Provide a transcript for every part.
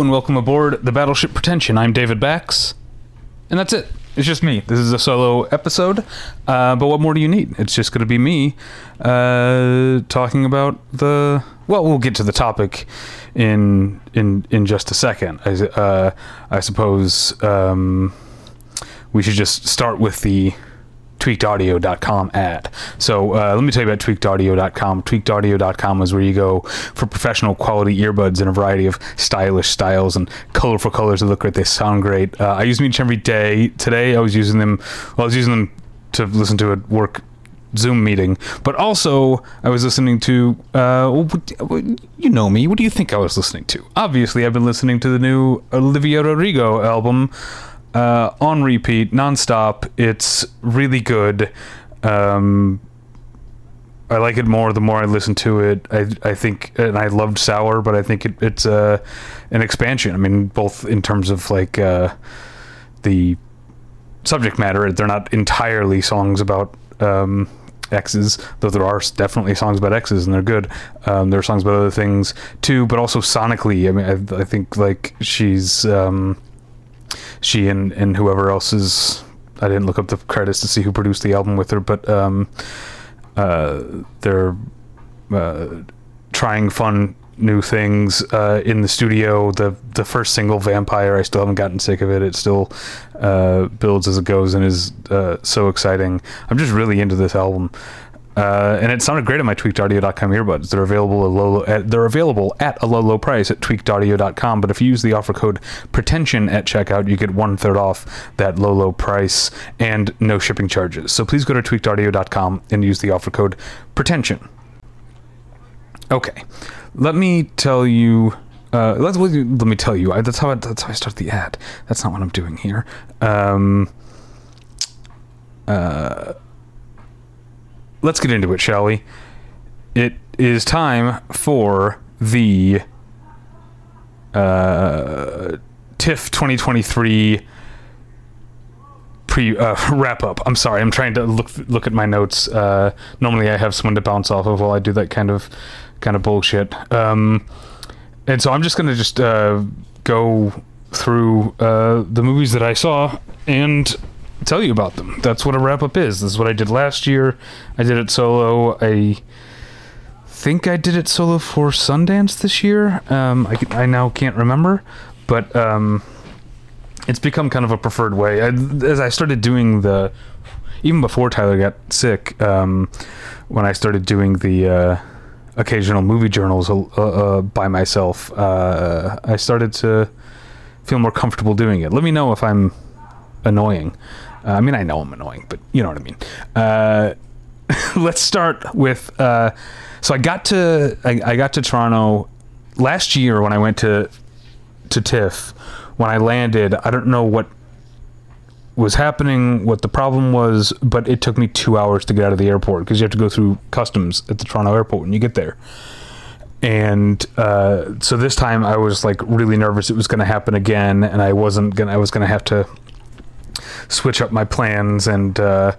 And welcome aboard the Battleship Pretension. I'm David Bax, and that's it. It's just me. This is a solo episode, uh, but what more do you need? It's just going to be me uh, talking about the. Well, we'll get to the topic in in in just a second. I, uh, I suppose um, we should just start with the tweakedaudio.com ad. So uh, let me tell you about tweakedaudio.com. Tweakedaudio.com is where you go for professional quality earbuds in a variety of stylish styles and colorful colors that look great. They sound great. Uh, I use them each every day. Today I was using them. Well, I was using them to listen to a work Zoom meeting, but also I was listening to. Uh, you know me. What do you think I was listening to? Obviously, I've been listening to the new Olivia Rodrigo album uh, on repeat, nonstop. It's really good. Um, I like it more the more I listen to it. I I think, and I loved Sour, but I think it, it's uh, an expansion. I mean, both in terms of like uh, the subject matter. They're not entirely songs about um, exes, though there are definitely songs about exes and they're good. Um, there are songs about other things too, but also sonically. I mean, I, I think like she's. Um, she and and whoever else is I didn't look up the credits to see who produced the album with her, but um, uh, they're uh, trying fun new things uh, in the studio. The the first single, "Vampire," I still haven't gotten sick of it. It still uh, builds as it goes and is uh, so exciting. I'm just really into this album. Uh, and it sounded great on my tweakedaudio.com earbuds. They're available at low, at, they're available at a low low price at tweakedaudio.com. But if you use the offer code pretension at checkout, you get one third off that low low price and no shipping charges. So please go to tweakedaudio.com and use the offer code pretension. Okay, let me tell you. Uh, let, let me tell you. I, that's how I, that's how I start the ad. That's not what I'm doing here. Um, uh let's get into it, shall we? It is time for the uh, TIFF 2023 pre uh, wrap up. I'm sorry, I'm trying to look look at my notes. Uh, normally, I have someone to bounce off of while I do that kind of kind of bullshit. Um, and so I'm just gonna just uh, go through uh, the movies that I saw and tell you about them. That's what a wrap up is. This is what I did last year. I did it solo. I think I did it solo for Sundance this year. Um, I, I now can't remember, but um, it's become kind of a preferred way. I, as I started doing the, even before Tyler got sick, um, when I started doing the uh, occasional movie journals uh, uh, by myself, uh, I started to feel more comfortable doing it. Let me know if I'm annoying. Uh, I mean, I know I'm annoying, but you know what I mean. Uh, let's start with. Uh, so I got to I, I, got to Toronto last year when I went to to TIFF. When I landed, I don't know what was happening, what the problem was, but it took me two hours to get out of the airport because you have to go through customs at the Toronto airport when you get there. And uh, so this time I was like really nervous it was going to happen again, and I wasn't gonna. I was to have to switch up my plans and uh,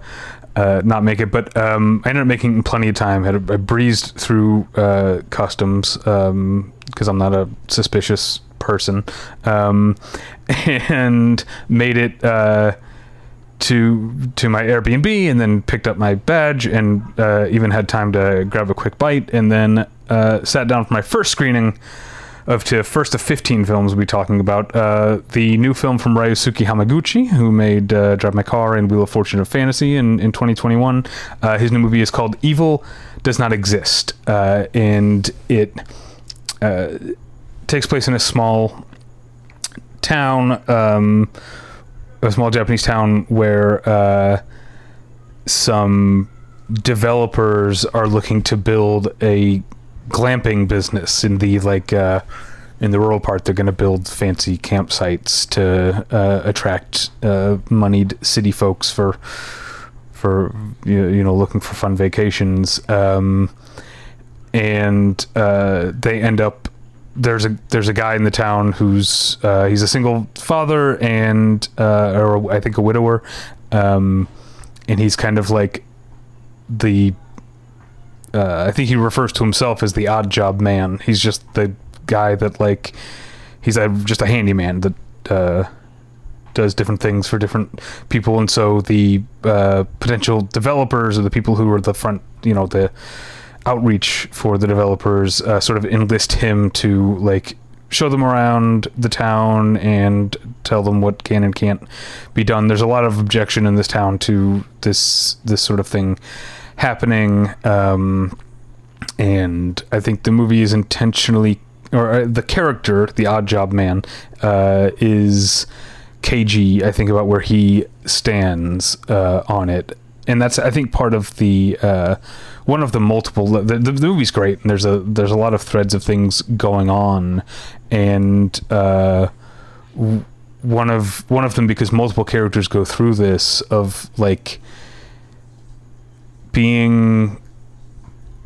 uh, not make it. But um, I ended up making plenty of time. I, I breezed through uh, customs because um, I'm not a suspicious person, um, and made it uh, to to my Airbnb, and then picked up my badge, and uh, even had time to grab a quick bite, and then uh, sat down for my first screening of to first of 15 films we'll be talking about. Uh, the new film from Ryusuke Hamaguchi, who made uh, Drive My Car and Wheel of Fortune of Fantasy in, in 2021. Uh, his new movie is called Evil Does Not Exist, uh, and it uh, takes place in a small town, um, a small Japanese town where uh, some developers are looking to build a glamping business in the like uh, in the rural part. They're going to build fancy campsites to uh, attract uh, moneyed city folks for for you know looking for fun vacations. Um, and uh, they end up there's a there's a guy in the town who's uh, he's a single father and uh, or I think a widower, um, and he's kind of like the uh, I think he refers to himself as the odd job man. He's just the guy that like he's a, just a handyman that uh, does different things for different people, and so the uh, potential developers or the people who are the front, you know, the outreach for the developers uh, sort of enlist him to like show them around the town and tell them what can and can't be done. There's a lot of objection in this town to this this sort of thing happening, um, and I think the movie is intentionally or uh, the character, the odd job man, uh, is cagey. I think about where he stands uh, on it, and that's I think part of the uh, one of the multiple. The, the, the, movie's great, and there's a there's a lot of threads of things going on, and uh, one of one of them because multiple characters go through this of like being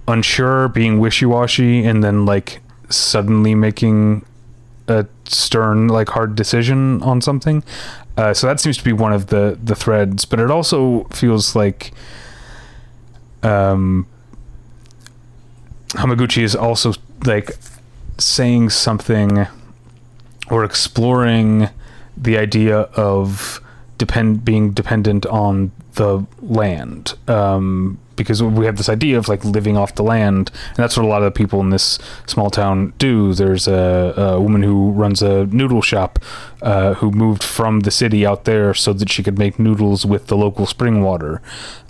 unsure, being wishy washy, and then like suddenly making a stern, like hard decision on something. Uh, so that seems to be one of the the threads, but it also feels like um, Hamaguchi is also like saying something or exploring the idea of depend being dependent on the land um, because we have this idea of like living off the land and that's what a lot of the people in this small town do. There's a, a woman who runs a noodle shop uh, who moved from the city out there so that she could make noodles with the local spring water.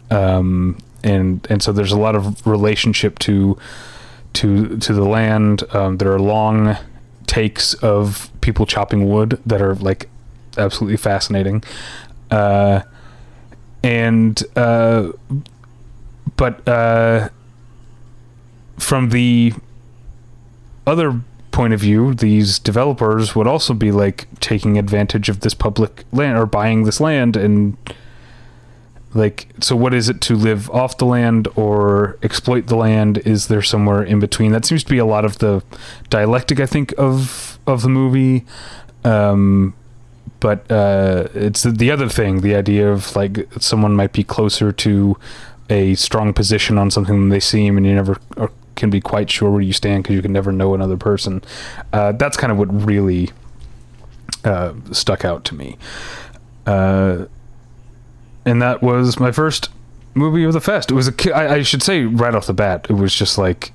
Um, and and so there's a lot of relationship to to to the land. Um, there are long takes of people chopping wood that are like absolutely fascinating. Uh, and uh, but uh, from the other point of view, these developers would also be like taking advantage of this public land or buying this land and like so what is it to live off the land or exploit the land? Is there somewhere in between? That seems to be a lot of the dialectic i think of of the movie. Um but uh it's the other thing the idea of like someone might be closer to a strong position on something they seem, and you never can be quite sure where you stand because you can never know another person. Uh, that's kind of what really uh, stuck out to me. Uh, and that was my first movie of the fest. It was a, I, I should say right off the bat, it was just like,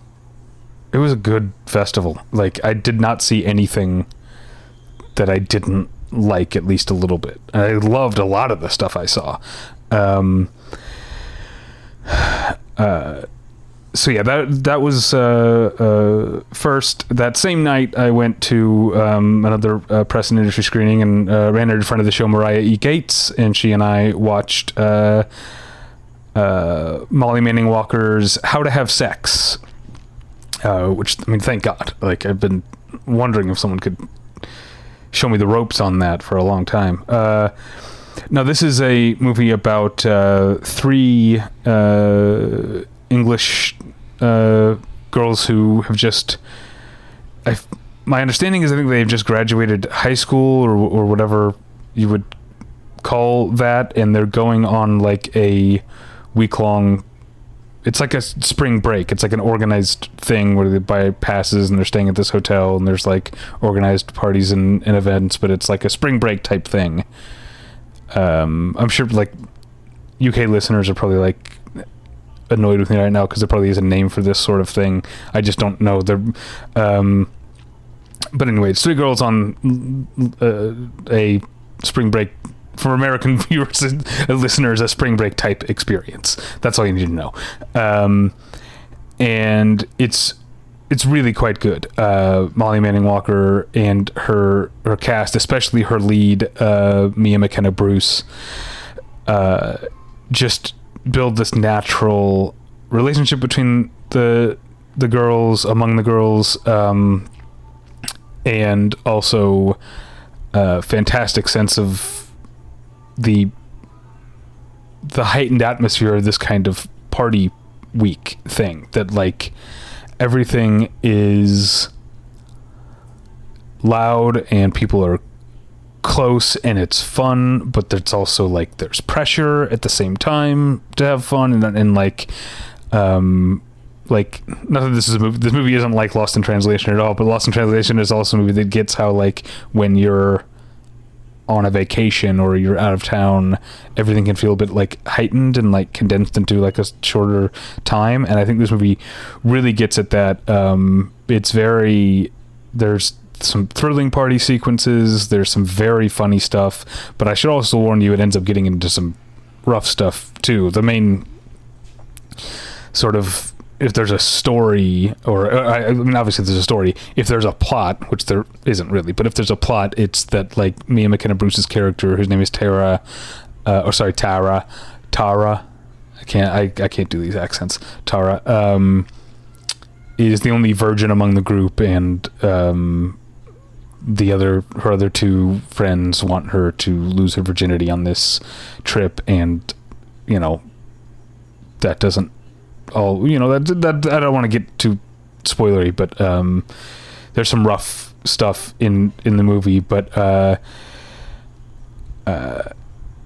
it was a good festival. Like I did not see anything that I didn't like at least a little bit. I loved a lot of the stuff I saw. Um, uh, so yeah, that that was uh, uh, first. That same night, I went to um, another uh, press and industry screening and uh, ran in front of the show Marya E. Gates, and she and I watched uh, Molly Manning Walker's "How to Have Sex," which I mean, thank God. Like I've been wondering if someone could show me the ropes on that for a long time. Now, this is a movie about uh, three uh, English uh, girls who have just. I've, my understanding is I think they've just graduated high school or or whatever you would call that, and they're going on like a week long. It's like a spring break. It's like an organized thing where they buy passes and they're staying at this hotel and there's like organized parties and, and events, but it's like a spring break type thing um, I'm sure like UK listeners are probably like annoyed with me right now because there probably is a name for this sort of thing. I just don't know. There, um, but anyway, it's three girls on uh, a spring break for American viewers and listeners, a spring break type experience. That's all you need to know. Um, and it's it's really quite good. Uh, Molly Manning Walker and her her cast, especially her lead, uh, Mia McKenna Bruce, uh, just build this natural relationship between the the girls among the girls, um, and also a fantastic sense of the the heightened atmosphere of this kind of party week thing that like everything is loud and people are close and it's fun, but it's also like there's pressure at the same time to have fun and and like um like not that this is a movie. This movie isn't like Lost in Translation at all, but Lost in Translation is also a movie that gets how like when you're on a vacation or you're out of town, everything can feel a bit like heightened and like condensed into like a shorter time. And I think this movie really gets at that. Um, it's very there's some thrilling party sequences. There's some very funny stuff, but I should also warn you, it ends up getting into some rough stuff too. The main sort of if there's a story or uh, I mean obviously there's a story. If there's a plot which there isn't really but if there's a plot it's that like Mia McKenna Bruce's character whose name is Tara uh, or sorry Tara Tara I can't I, I can't do these accents. Tara um, is the only virgin among the group and um, the other her other two friends want her to lose her virginity on this trip and you know that doesn't all you know that that I don't want to get too spoilery but um there's some rough stuff in in the movie but uh uh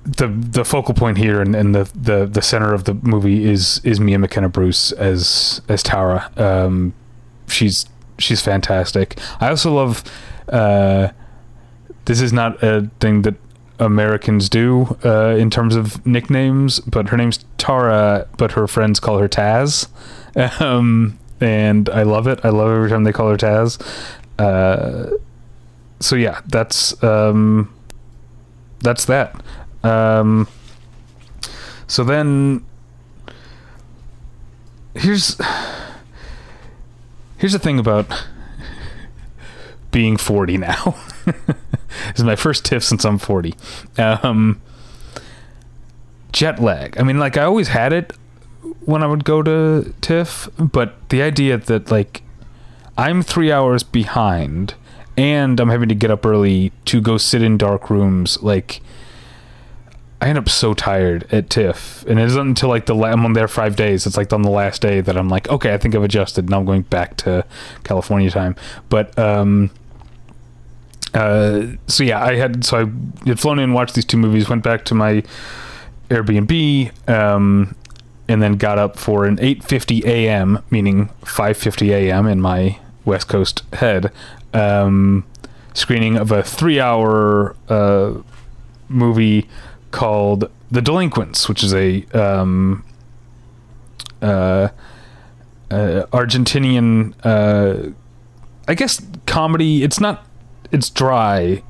the the focal point here and, and the, the the center of the movie is is Mia McKenna Bruce as as Tara. Um she's she's fantastic. I also love uh, this is not a thing that Americans do uh, in terms of nicknames, but her name's Tara, but her friends call her Taz. Um, and I love it. I love every time they call her Taz. Uh, so yeah, that's um, that's that. Um, so then here's here's the thing about being 40 now. this is my first TIFF since I'm 40. Um, jet lag. I mean, like, I always had it when I would go to TIFF, but the idea that, like, I'm three hours behind and I'm having to get up early to go sit in dark rooms, like, I end up so tired at TIFF, and it isn't until like the la- I'm on there five days. It's like on the last day that I'm like, okay, I think I've adjusted, and I'm going back to California time. But um, uh, so yeah, I had so I had flown in, watched these two movies, went back to my Airbnb, um, and then got up for an 8:50 a.m., meaning 5:50 a.m. in my West Coast head, um, screening of a three-hour uh, movie called The Delinquents, which is a um, uh, uh, Argentinian, uh, I guess, comedy. It's not it's dry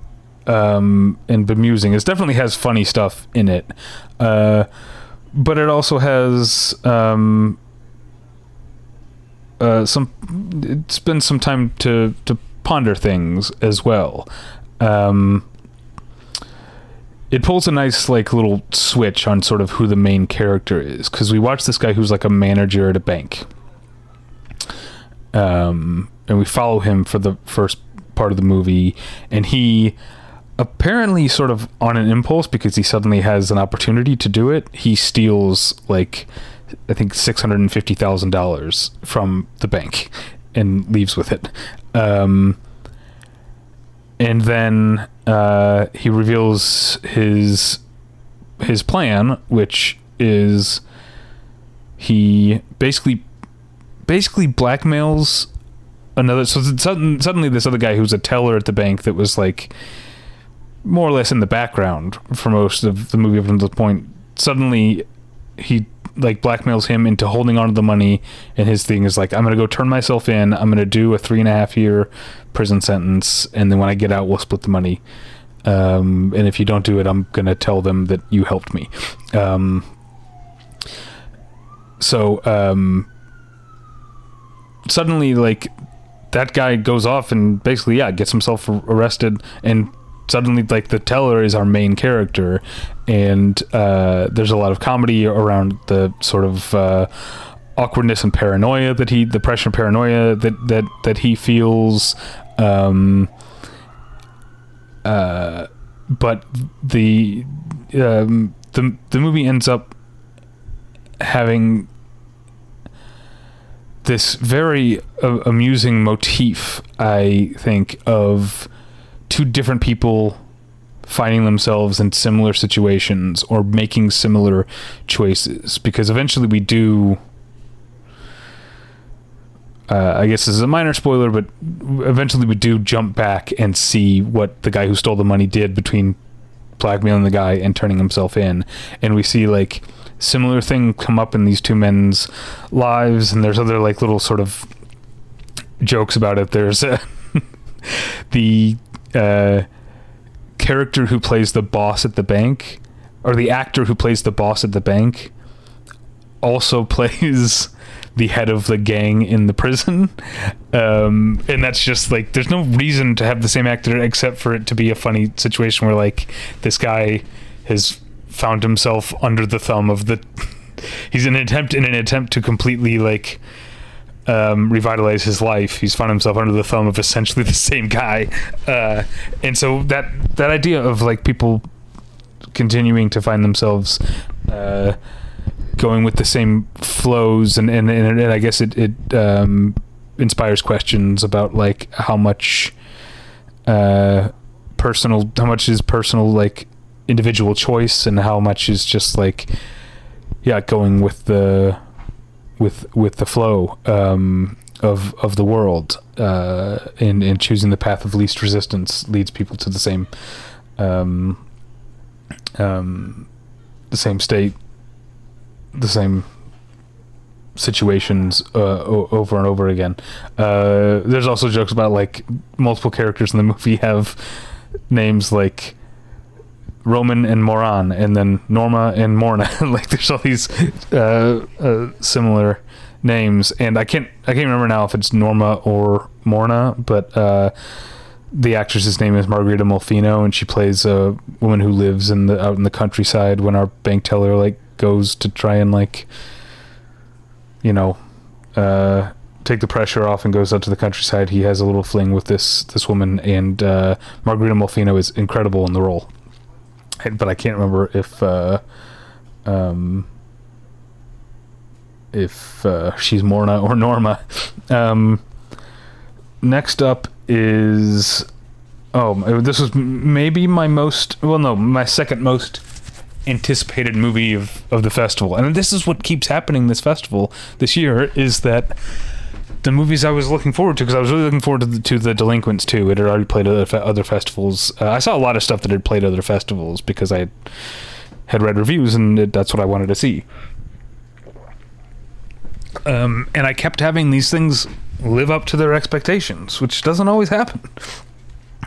um, and bemusing. It definitely has funny stuff in it, uh, but it also has um, uh, some. It's been some time to to ponder things as well. Um, it pulls a nice like little switch on sort of who the main character is because we watch this guy who's like a manager at a bank um, and we follow him for the first part of the movie, and he apparently sort of on an impulse because he suddenly has an opportunity to do it. He steals like I think six hundred and fifty thousand dollars from the bank and leaves with it. Um, and then uh, he reveals his his plan, which is he basically basically blackmails another so suddenly this other guy who's a teller at the bank that was like more or less in the background for most of the movie up until the point suddenly he like blackmails him into holding on to the money and his thing is like i'm gonna go turn myself in i'm gonna do a three and a half year prison sentence and then when i get out we'll split the money. Um, and if you don't do it i'm gonna tell them that you helped me. Um, so um, suddenly like that guy goes off and basically yeah gets himself arrested and suddenly like the teller is our main character and uh, there's a lot of comedy around the sort of uh, awkwardness and paranoia that he the pressure and paranoia that that that he feels um, uh, but the um, the the movie ends up having this very uh, amusing motif, I think, of two different people finding themselves in similar situations or making similar choices. Because eventually we do uh, I guess this is a minor spoiler, but eventually we do jump back and see what the guy who stole the money did between blackmailing the guy and turning himself in, and we see like similar thing come up in these two men's lives, and there's other like little sort of jokes about it. There's uh, the uh, character who plays the boss at the bank, or the actor who plays the boss at the bank, also plays the head of the gang in the prison. Um, and that's just like, there's no reason to have the same actor except for it to be a funny situation where, like, this guy has found himself under the thumb of the. he's in an attempt in an attempt to completely like um, revitalize his life. He's found himself under the thumb of essentially the same guy, uh, and so that that idea of like people continuing to find themselves uh, going with the same flows, and and, and, and I guess it it um, inspires questions about like how much uh, personal, how much is personal like individual choice, and how much is just like yeah going with the with with the flow um, of of the world uh, and and choosing the path of least resistance leads people to the same um, um, the same state, the same situations uh, o- over and over again. Uh, there's also jokes about like multiple characters in the movie have names like Roman and Moran, and then Norma and Morna. like there's all these uh, uh, similar names, and I can't I can't remember now if it's Norma or Morna, but uh, the actress's name is Margarita Molfino, and she plays a woman who lives in the out in the countryside. When our bank teller like goes to try and like, you know, uh, take the pressure off and goes out to the countryside, he has a little fling with this this woman, and uh, Margarita Molfino is incredible in the role. But I can't remember if uh, um, if uh, she's Morna or Norma. Um, next up is oh this was maybe my most well no my second most anticipated movie of, of the festival and this is what keeps happening this festival this year is that the movies I was looking forward to because I was really looking forward to the, to the Delinquents too. It had already played other fe- other festivals. Uh, I saw a lot of stuff that had played other festivals because I had, had read reviews and it, that's what I wanted to see. Um, and I kept having these things live up to their expectations, which doesn't always happen.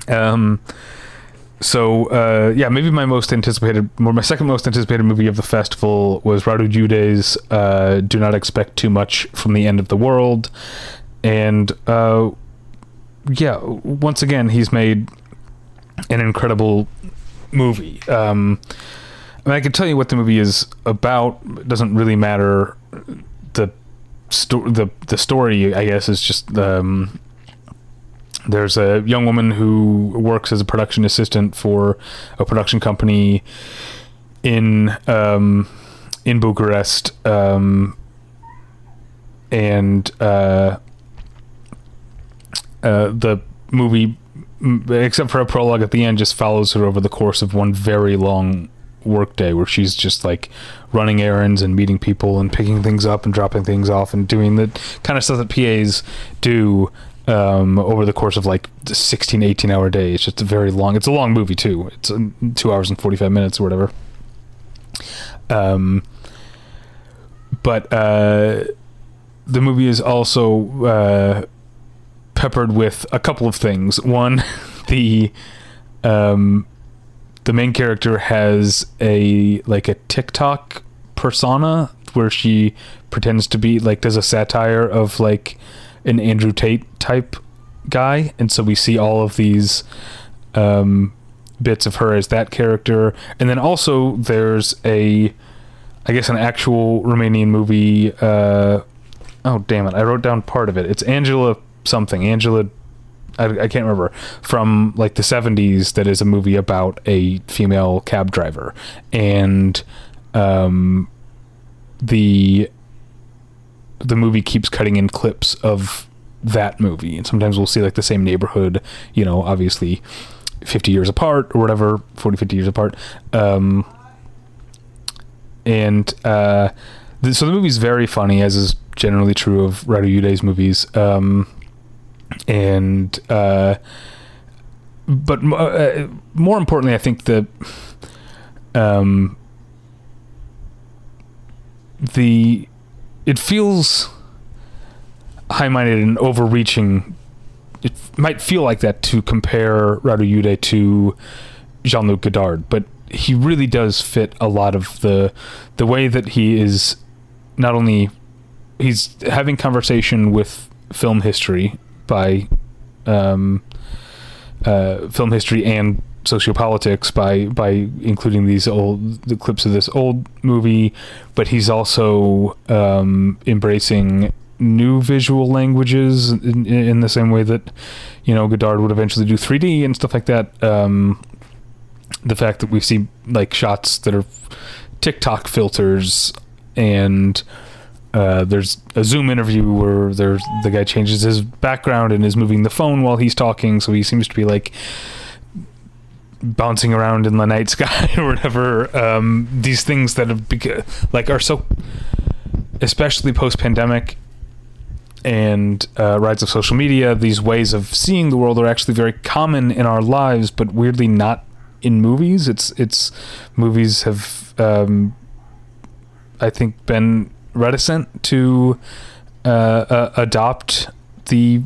Um, so uh, yeah, maybe my most anticipated, or my second most anticipated movie of the festival was Radu Jude's uh, "Do Not Expect Too Much from the End of the World," and uh, yeah, once again, he's made an incredible movie. Um, I mean, I can tell you what the movie is about. It doesn't really matter. The sto- the the story, I guess, is just um, there's a young woman who works as a production assistant for a production company in um, in Bucharest, um, and uh, uh, the movie, except for a prologue at the end, just follows her over the course of one very long workday where she's just like running errands and meeting people and picking things up and dropping things off and doing the kind of stuff that PAs do um, over the course of like 16, 18 hour day. It's just a very long, it's a long movie too. It's uh, two hours and 45 minutes or whatever. Um, but, uh, the movie is also, uh, peppered with a couple of things. One, the, um, the main character has a like a TikTok persona where she pretends to be like does a satire of like an Andrew Tate type guy, and so we see all of these um, bits of her as that character, and then also there's a, I guess an actual Romanian movie. Uh, oh damn it! I wrote down part of it. It's Angela something. Angela I, I, can't remember from like the 70s that is a movie about a female cab driver and um, the the movie keeps cutting in clips of that movie and sometimes we'll see like the same neighborhood you know obviously 50 years apart or whatever 40 50 years apart um, and uh, so the movie's very funny as is generally true of Radu Jude's movies. Um, and uh, but uh, more importantly, I think the um, the it feels high-minded and overreaching. It might feel like that to compare Radu Jude to Jean-Luc Godard, but he really does fit a lot of the the way that he is not only he's having conversation with film history by um, uh, film history and sociopolitics by by including these old the clips of this old movie, but he's also um, embracing new visual languages in, in, the same way that you know Godard would eventually do 3D and stuff like that. Um, the fact that we see like shots that are TikTok filters and uh, there's a Zoom interview where there's the guy changes his background and is moving the phone while he's talking, so he seems to be like bouncing around in the night sky or whatever. Um, these things that have beca- like are so, especially post pandemic and uh, rise of social media. These ways of seeing the world are actually very common in our lives, but weirdly not in movies. It's it's movies have um, I think been reticent to uh, uh, adopt the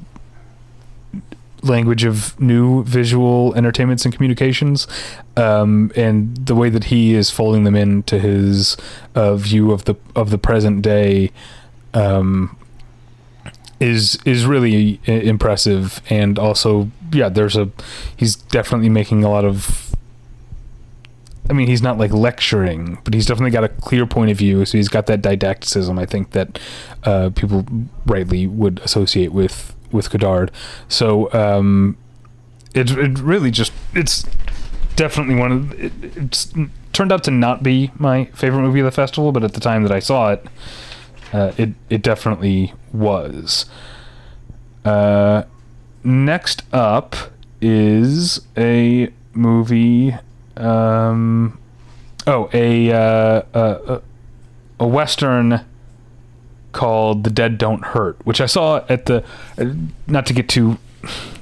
language of new visual entertainments and communications um, and the way that he is folding them into his uh, view of the of the present day um, is is really impressive and also yeah there's a he's definitely making a lot of I mean, he's not like lecturing, but he's definitely got a clear point of view. So he's got that didacticism. I think that uh, people rightly would associate with with Godard. So um, it it really just it's definitely one of it, it's turned out to not be my favorite movie of the festival, but at the time that I saw it, uh, it it definitely was. Uh, next up is a movie um, oh, a, uh, a a western called "The Dead Don't Hurt," which I saw at the. Uh, not to get too.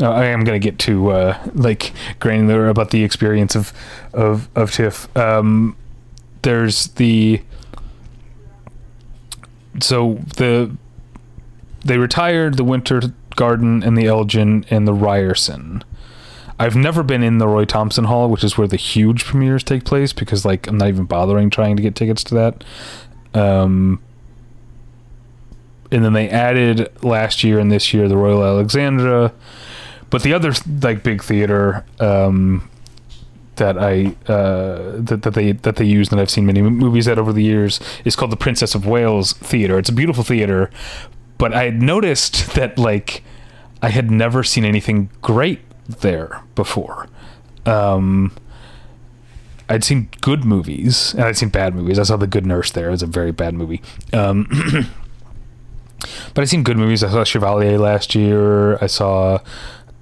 Uh, I am going to get too uh, like granular about the experience of of of TIFF. Um, there's the so the they retired the Winter Garden and the Elgin and the Ryerson. I've never been in the Roy Thomson Hall, which is where the huge premieres take place, because like I'm not even bothering trying to get tickets to that. Um, and then they added last year and this year the Royal Alexandra, but the other like big theater um, that I uh, that, that they that they use and I've seen many movies at over the years is called the Princess of Wales Theater. It's a beautiful theater, but I had noticed that like I had never seen anything great there before. Um, I'd seen good movies and I'd seen bad movies. I saw The Good Nurse there. It was a very bad movie. Um, but I'd seen good movies. I saw Chevalier last year. I saw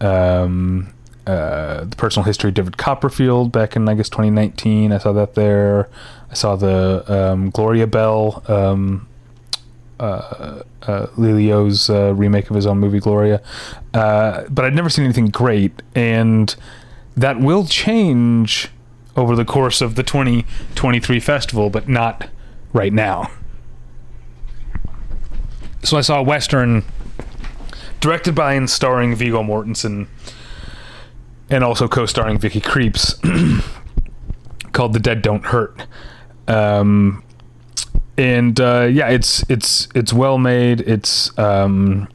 um, uh, The Personal History of David Copperfield back in, I guess, 2019. I saw that there. I saw the um, Gloria Bell um, uh, uh, Lelio's uh, remake of his own movie Gloria, uh, but I'd never seen anything great, and that will change over the course of the 2023 festival, but not right now. So I saw western directed by and starring Viggo Mortensen, and also co-starring Vicky Krieps, called "The Dead Don't Hurt." Um, and uh, yeah, it's it's it's well made. It's um,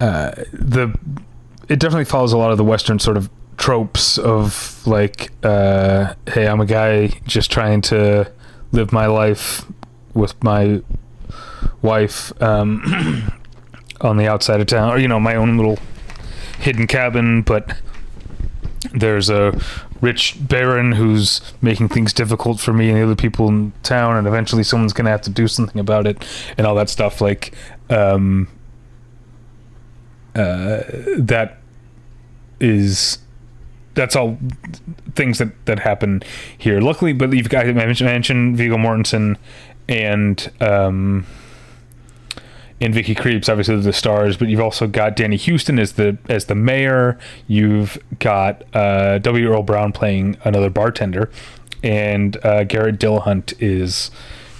uh, the it definitely follows a lot of the Western sort of tropes of like, uh, hey, I'm a guy just trying to live my life with my wife um, on the outside of town, or you know, my own little hidden cabin, but there's a rich baron who's making things difficult for me and the other people in town and eventually someone's gonna have to do something about it and all that stuff like um uh that is that's all things that that happen here. Luckily but you've got I mentioned Viggo Mortensen and um, and Vicky Krieps, obviously the stars, but you've also got Danny Huston as the as the mayor. You've got uh, W. Earl Brown playing another bartender, and uh, Garrett Dillahunt is,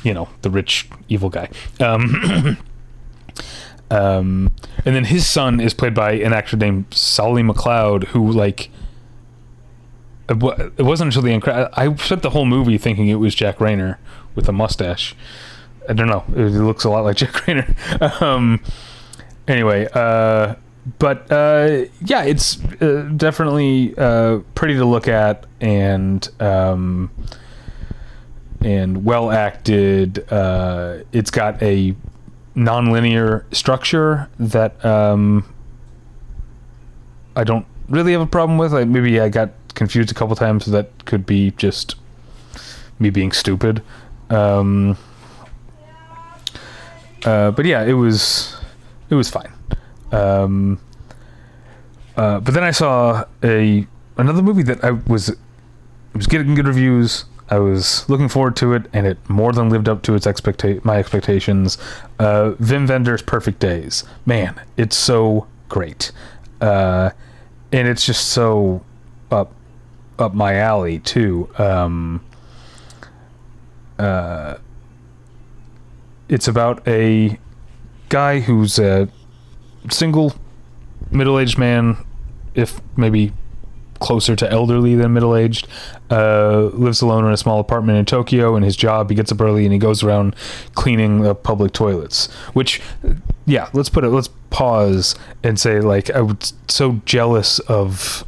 you know, the rich evil guy. Um, um, and then his son is played by an actor named Solly McLeod, who like. It wasn't until the incre- I spent the whole movie thinking it was Jack Reynor with a mustache. I don't know. It looks a lot like Jack Reynor. um, anyway, uh, but uh, yeah, it's uh, definitely uh, pretty to look at and um, and well acted. Uh, it's got a non-linear structure that um, I don't really have a problem with. Like maybe I got confused a couple times. That could be just me being stupid. Um, uh, but yeah, it was it was fine. Um, uh, but then I saw a another movie that I was was getting good reviews. I was looking forward to it, and it more than lived up to its expecta- my expectations. Uh, Wim Wenders' Perfect Days, man, it's so great, uh, and it's just so up up my alley too. Um, uh, it's about a guy who's a single middle-aged man, if maybe closer to elderly than middle-aged, uh, lives alone in a small apartment in Tokyo. And his job, he gets up early and he goes around cleaning the public toilets. Which, yeah, let's put it. Let's pause and say, like, I was so jealous of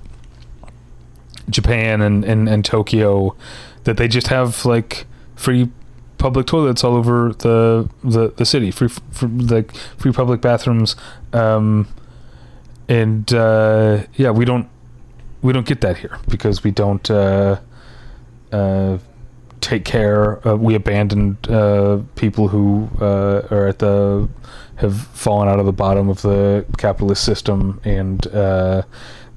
Japan and, and, and Tokyo that they just have like free public toilets all over the the, the city. Free for, free public bathrooms um and uh yeah we don't we don't get that here because we don't uh uh take care we abandoned uh people who uh are at the have fallen out of the bottom of the capitalist system and uh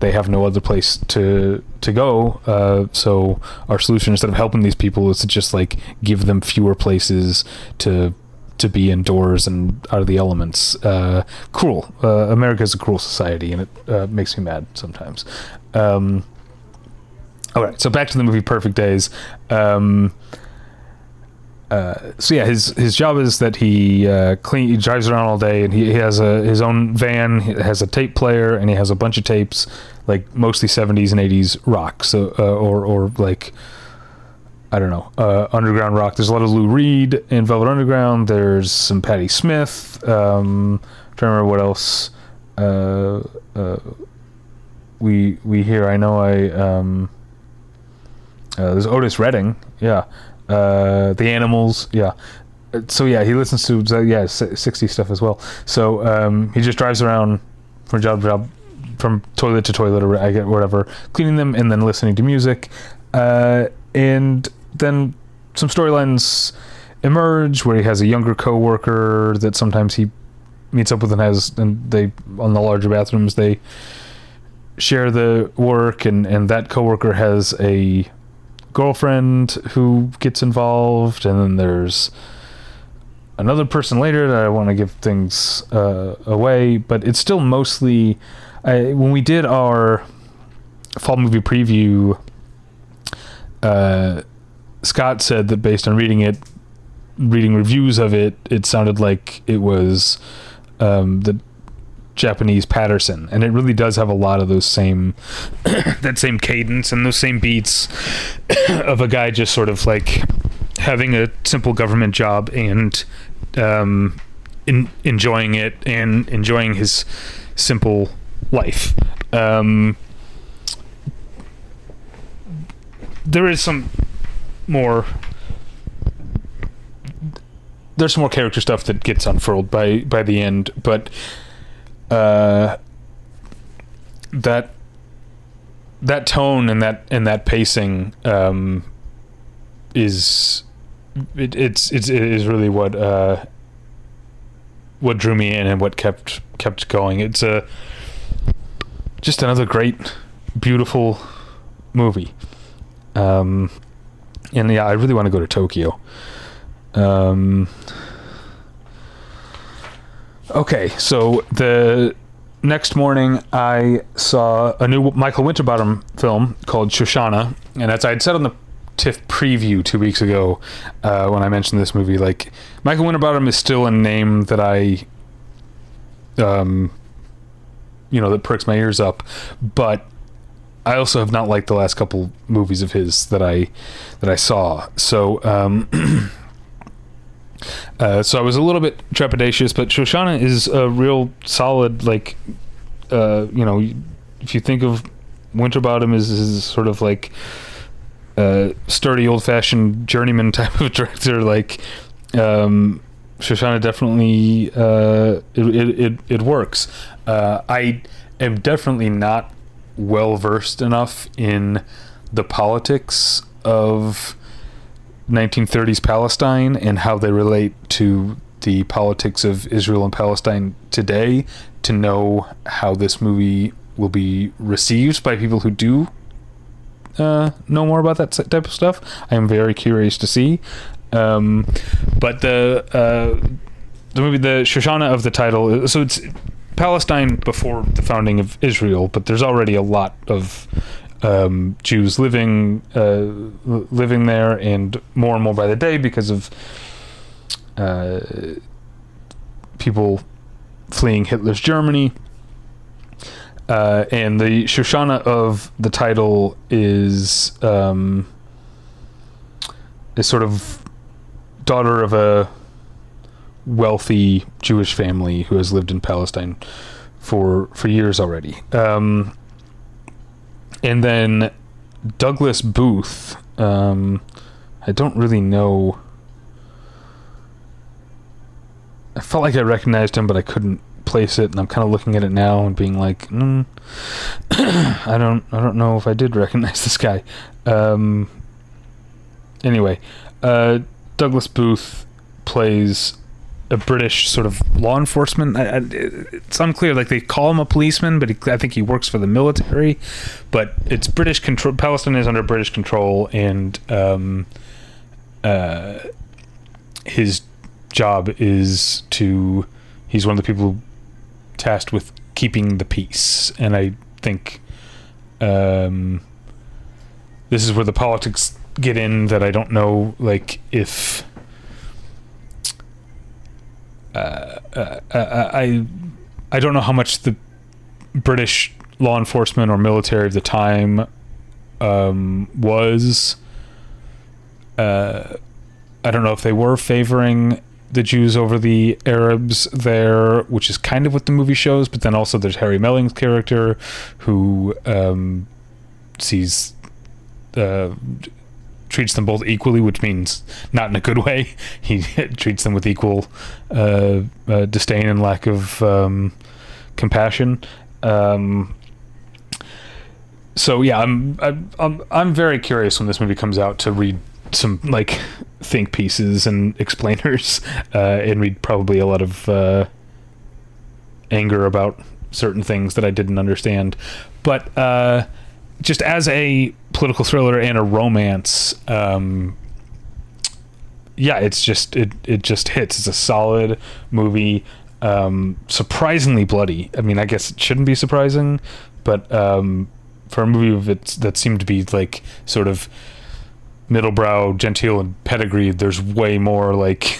they have no other place to to go. Uh, so our solution instead of helping these people is to just like give them fewer places to to be indoors and out of the elements. Uh, cruel. Uh, America is a cruel society, and it uh, makes me mad sometimes. Um, all right, so back to the movie Perfect Days. Um, uh, so yeah, his his job is that he uh, clean he drives around all day, and he, he has a his own van, he has a tape player, and he has a bunch of tapes, like mostly seventies and eighties rock, so uh, or or like I don't know uh, underground rock. There's a lot of Lou Reed in Velvet Underground. There's some Patti Smith. Um, I'm trying to remember what else. Uh, uh, we we hear. I know I um, there's Otis Redding. Yeah uh, the animals yeah. So yeah he listens to uh, yeah 60 stuff as well. So um, he just drives around from job to job from toilet to toilet or I get whatever cleaning them and then listening to music. Uh, and then some storylines emerge where he has a younger coworker that sometimes he meets up with and has and they on the larger bathrooms they share the work and and that coworker has a girlfriend who gets involved, and then there's another person later that I want to give things uh, away, but it's still mostly. I, when we did our fall movie preview, uh, Scott said that based on reading it, reading reviews of it, it sounded like it was um, the Japanese Paterson, and it really does have a lot of those same that same cadence and those same beats of a guy just sort of like having a simple government job and um, in, enjoying it and enjoying his simple life. Um, there is some more there's some more character stuff that gets unfurled by by the end, but uh, that that tone and that and that pacing um, is it, it's it's it is really what uh, what drew me in and what kept kept going. It's a just another great, beautiful movie. Um, and yeah, I really want to go to Tokyo. Um, okay, so the next morning I saw a new Michael Winterbottom film called Shoshana, and as I had said on the TIFF preview two weeks ago uh, when I mentioned this movie, like Michael Winterbottom is still a name that I, um, you know, that pricks my ears up, but I also have not liked the last couple movies of his that I that I saw. So. Um, Uh, so I was a little bit trepidatious, but Shoshana is a real solid, like, uh, you know, if you think of Winterbottom as, as sort of like a sturdy, old-fashioned journeyman type of director, like um, Shoshana definitely uh, it, it, it it works. Uh, I am definitely not well versed enough in the politics of 1930s Palestine and how they relate to the politics of Israel and Palestine today to know how this movie will be received by people who do uh, know more about that type of stuff. I am very curious to see. Um, but the uh, the movie, the Shoshana of the title, so it's Palestine before the founding of Israel, but there's already a lot of um, Jews living uh, living there, and more and more by the day because of uh, people fleeing Hitler's Germany. Uh, and the Shoshana of the title is um, is sort of daughter of a wealthy Jewish family who has lived in Palestine for for years already. Um, and then Douglas Booth. Um, I don't really know. I felt like I recognized him, but I couldn't place it, and I'm kind of looking at it now and being like, mm, I don't, I don't know if I did recognize this guy. Um, anyway, uh, Douglas Booth plays a British sort of law enforcement. It's unclear. Like they call him a policeman, but he, I think he works for the military. But it's British control. Palestine is under British control, and um, uh, his job is to. He's one of the people tasked with keeping the peace, and I think um, this is where the politics get in. That I don't know, like if uh, uh, I I don't know how much the British law enforcement or military of the time um, was. Uh, I don't know if they were favoring the Jews over the Arabs there, which is kind of what the movie shows. But then also there's Harry Melling's character, who um, sees uh, treats them both equally, which means not in a good way. He treats them with equal uh, uh, disdain and lack of um, compassion. Um, so yeah, I'm, I'm I'm very curious when this movie comes out to read some like think pieces and explainers uh, and read probably a lot of uh, anger about certain things that I didn't understand, but uh, just as a political thriller and a romance, um, yeah, it's just it it just hits. It's a solid movie. Um, surprisingly bloody. I mean, I guess it shouldn't be surprising, but um, for a movie that that seemed to be like sort of middlebrow, genteel, and pedigreed, there's way more like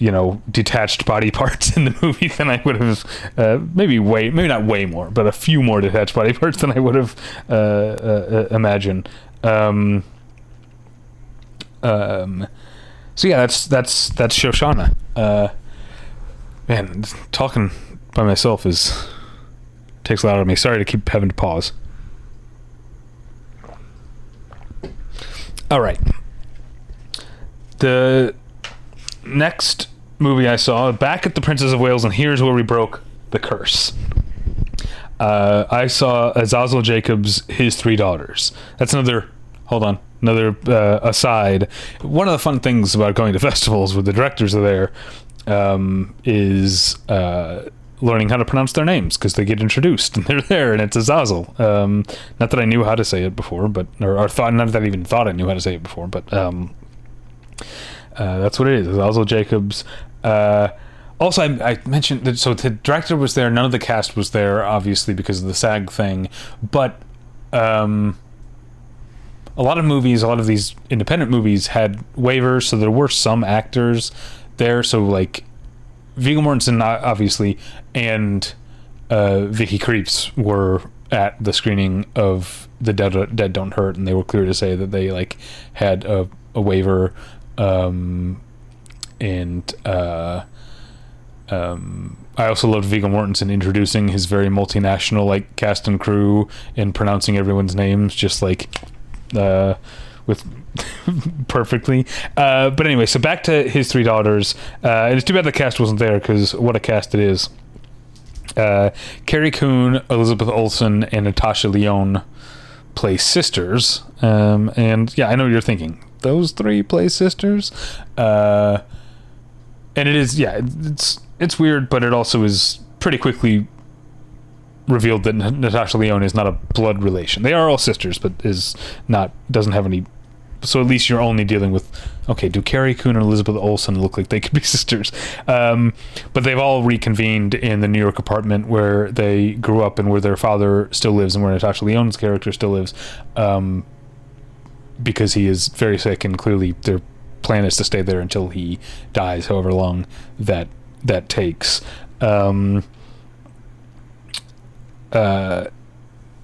you know detached body parts in the movie than I would have uh, maybe way maybe not way more but a few more detached body parts than I would have uh, uh, imagined. Um, um, so yeah, that's that's that's Shoshana. Uh, man, talking by myself is takes a lot out of me. Sorry to keep having to pause. All right. The next movie I saw, back at the Princess of Wales, and here's where we broke the curse. Uh, I saw Azazel Jacobs, his three daughters. That's another. Hold on, another uh, aside. One of the fun things about going to festivals where the directors are there um, is uh, learning how to pronounce their names because they get introduced and they're there, and it's Azazel. Um, not that I knew how to say it before, but or, or, thought not that I even thought I knew how to say it before, but um, Uh, that's what it is. Azazel Jacobs. Uh, also, I, I mentioned that so the director was there. None of the cast was there, obviously, because of the SAG thing. But um, a lot of movies, a lot of these independent movies had waivers, so there were some actors there. So like Viggo Mortensen, obviously, and uh, Vicky Krieps were at the screening of the Dead, Dead Don't Hurt, and they were clear to say that they like had a, a waiver, um, and uh, um, I also loved Viggo Mortensen introducing his very multinational like cast and crew and pronouncing everyone's names just like uh, with perfectly. Uh, but anyway, so back to his three daughters. Uh, it's too bad the cast wasn't there because what a cast it is. Uh, Carrie Coon, Elizabeth Olsen, and Natasha Lyonne play sisters. Um, and yeah, I know you're thinking those three play sisters. Uh, and it is yeah, it's it's weird, but it also is pretty quickly revealed that Natasha Lyonne is not a blood relation. They are all sisters, but is not doesn't have any. So at least you're only dealing with okay. Do Carrie Coon and Elizabeth Olsen look like they could be sisters? Um, but they've all reconvened in the New York apartment where they grew up and where their father still lives and where Natasha Lyonne's character still lives, um, because he is very sick and clearly their plan is to stay there until he dies, however long that that takes. Um, uh,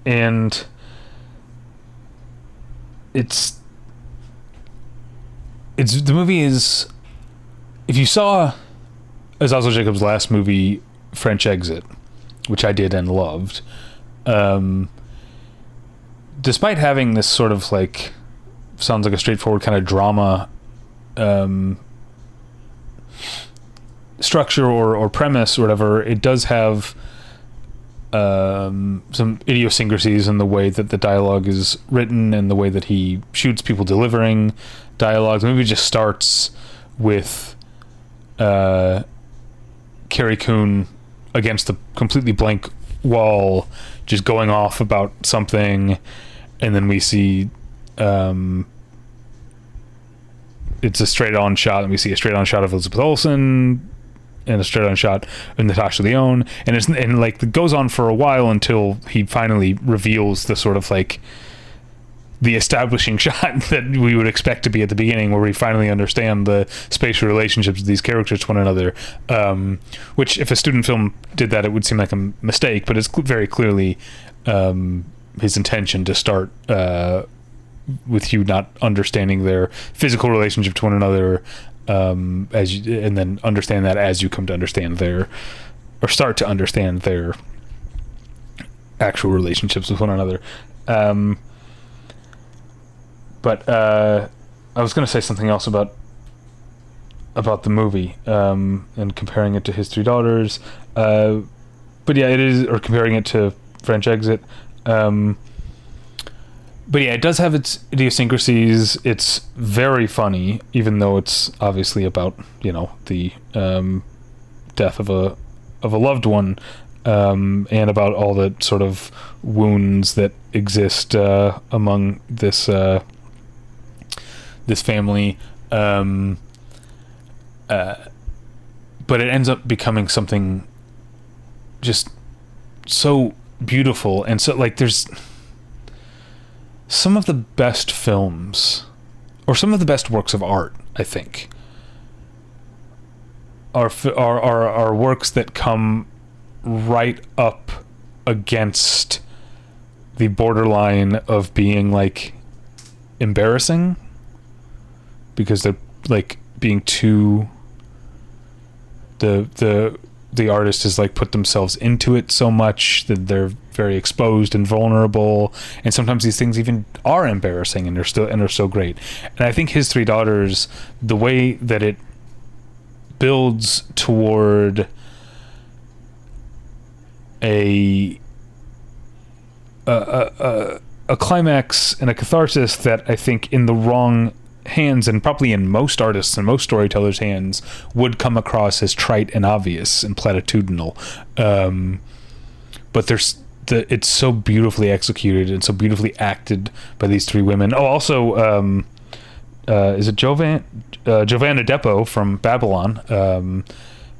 and it's it's the movie is if you saw Azazel Jacobs' last movie French Exit, which I did and loved, um, despite having this sort of like sounds like a straightforward kind of drama um, structure or, or premise or whatever, it does have um, some idiosyncrasies in the way that the dialogue is written and the way that he shoots people delivering dialogues. The movie just starts with uh, Carrie Coon against a completely blank wall, just going off about something, and then we see um, it's a straight on shot, and we see a straight on shot of Elizabeth Olsen and a straight on shot of Natasha Lyonne, and it's and like it goes on for a while until he finally reveals the sort of like the establishing shot that we would expect to be at the beginning, where we finally understand the spatial relationships of these characters to one another. Um, which, if a student film did that, it would seem like a mistake, but it's very clearly um, his intention to start uh, with you not understanding their physical relationship to one another um, as you, and then understand that as you come to understand their or start to understand their actual relationships with one another. Um, but uh, I was going to say something else about about the movie um, and comparing it to His Three Daughters. Uh, but yeah, it is, or comparing it to French Exit. Um, but yeah, it does have its idiosyncrasies. It's very funny, even though it's obviously about you know the um, death of a of a loved one, um, and about all the sort of wounds that exist uh, among this uh, this family. Um, uh, but it ends up becoming something just so beautiful and so like there's some of the best films or some of the best works of art, I think, are are are, are works that come right up against the borderline of being like embarrassing because they're like being too the the the artist has like put themselves into it so much that they're very exposed and vulnerable and sometimes these things even are embarrassing and they're still and they're so great. And i think his three daughters the way that it builds toward a a, a, a climax and a catharsis that i think in the wrong hands and probably in most artists and most storytellers hands would come across as trite and obvious and platitudinal. Um, but there's the it's so beautifully executed and so beautifully acted by these three women oh also um, uh, is it Jovan uh, Jovan Adepo from Babylon um,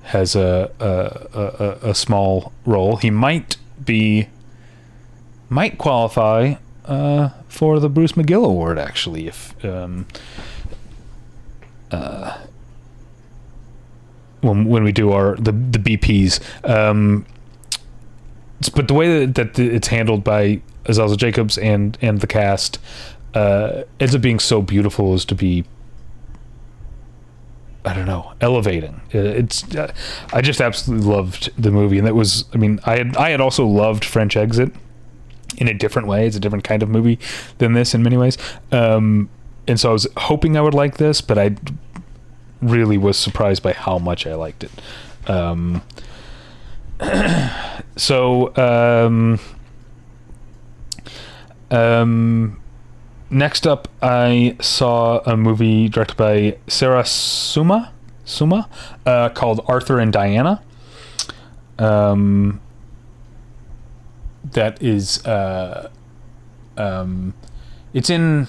has a a, a a small role. He might be might qualify uh, for the Bruce McGill Award actually if um, uh, when when we do our the the BPs. But the way that, that it's handled by Azazel Jacobs and and the cast uh, ends up being so beautiful as to be I don't know elevating. Uh, It's uh, I just absolutely loved the movie, and that was I mean I had I had also loved French Exit in a different way. It's a different kind of movie than this in many ways. Um, and so I was hoping I would like this, but I really was surprised by how much I liked it. Um, so um, um, next up, I saw a movie directed by Sara Summa Summa uh, called Arthur and Diana. Um, that is uh, um, it's in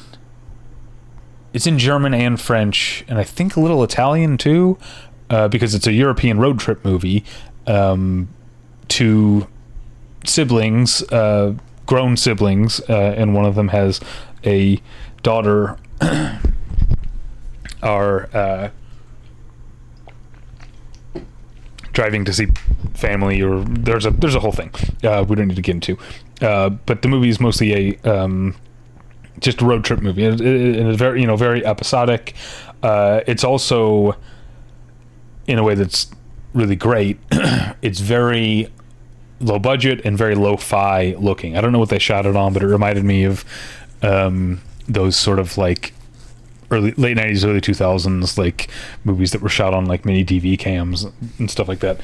it's in German and French, and I think a little Italian too, uh, because it's a European road trip movie. Um, two siblings, uh, grown siblings, uh, and one of them has a daughter. are uh, driving to see family, or there's a there's a whole thing. Uh, we don't need to get into. Uh, but the movie is mostly a um, just a road trip movie. It, it, it is very you know very episodic. Uh, it's also in a way that's really great. it's very low budget and very lo-fi looking. I don't know what they shot it on, but it reminded me of um, those sort of like early late nineties, early two thousands like movies that were shot on like mini DV cams and stuff like that.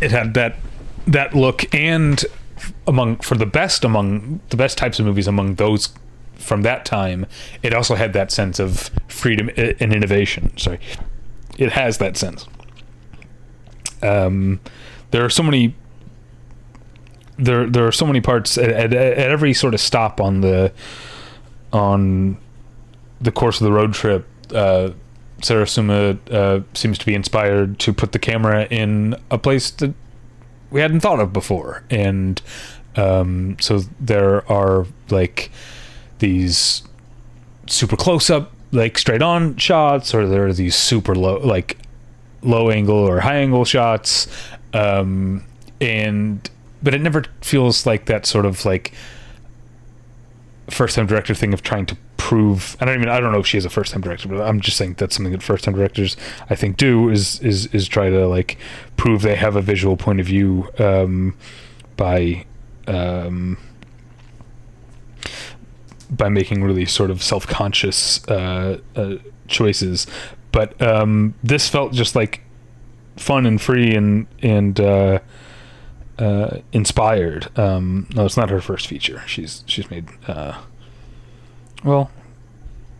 It had that that look and among for the best among the best types of movies among those from that time, it also had that sense of freedom and innovation. Sorry, it has that sense. Um, there are so many. There, there are so many parts at, at, at every sort of stop on the, on, the course of the road trip. Uh, Sara Summa uh, seems to be inspired to put the camera in a place that we hadn't thought of before, and um, so there are like these super close up, like straight on shots, or there are these super low, like low angle or high angle shots, um, and but it never feels like that sort of like first time director thing of trying to prove I don't even I don't know if she is a first time director, but I'm just saying that's something that first time directors I think do is is is try to like prove they have a visual point of view um, by um, by making really sort of self conscious uh, uh, choices. But um, this felt just like fun and free and and uh, uh, inspired. Um, no, it's not her first feature. She's she's made uh, well,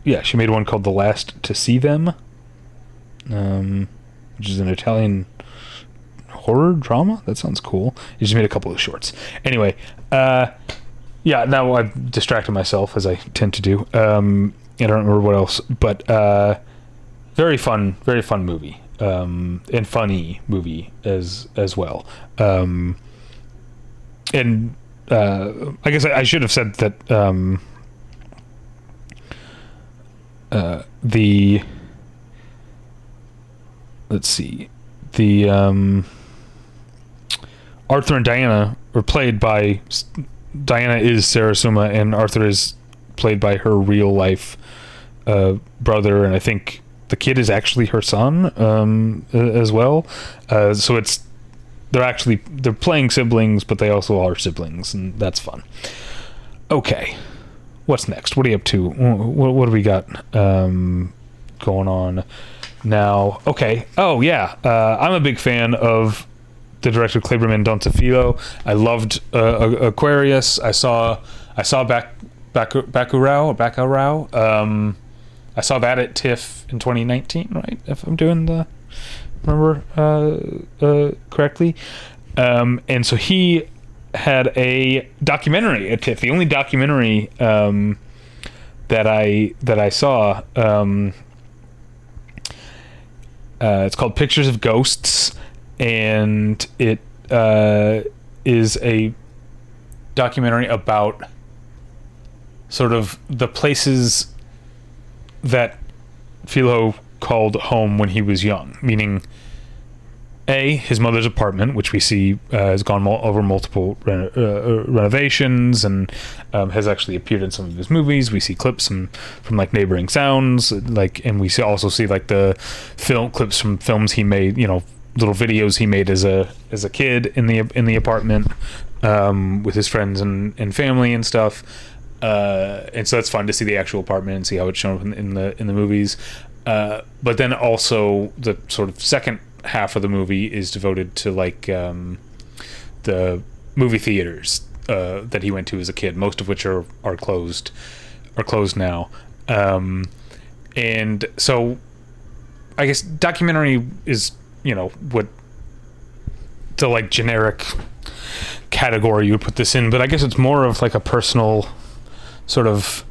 yeah, she made one called "The Last to See Them," um, which is an Italian horror drama. That sounds cool. She just made a couple of shorts. Anyway, uh, yeah. Now I've distracted myself as I tend to do. Um, I don't remember what else, but uh, very fun, very fun movie, um, and funny movie as as well. Um, and uh, I guess I, I should have said that um, uh, the let's see the um, Arthur and Diana were played by Diana is Sara Summa and Arthur is played by her real life uh, brother and I think the kid is actually her son um, as well uh, so it's they're actually they're playing siblings but they also are siblings and that's fun okay what's next what are you up to what, what do we got um, going on now okay oh yeah uh, i'm a big fan of the director Kleber Mendonça Filho. I loved uh, Aquarius. I saw I saw back back Bacurau Bacurau. Um, I saw that at TIFF in 2019, right? If I'm doing the remember uh, uh, correctly. Um, and so he had a documentary at TIFF, the only documentary um, that I that I saw. Um, uh, it's called Pictures of Ghosts, and it uh, is a documentary about sort of the places that Filho called home when he was young, meaning a his mother's apartment, which we see uh, has gone mo- over multiple re- uh, renovations and um, has actually appeared in some of his movies. We see clips from, from like neighboring sounds, like, and we see, also see like the film clips from films he made. You know, little videos he made as a as a kid in the in the apartment um, with his friends and, and family and stuff. Uh, and so it's fun to see the actual apartment and see how it's shown in, in the in the movies. Uh, but then also the sort of second half of the movie is devoted to like um, the movie theaters uh, that he went to as a kid, most of which are are closed are closed now. Um, and so, I guess documentary is you know what the like generic category you would put this in, but I guess it's more of like a personal sort of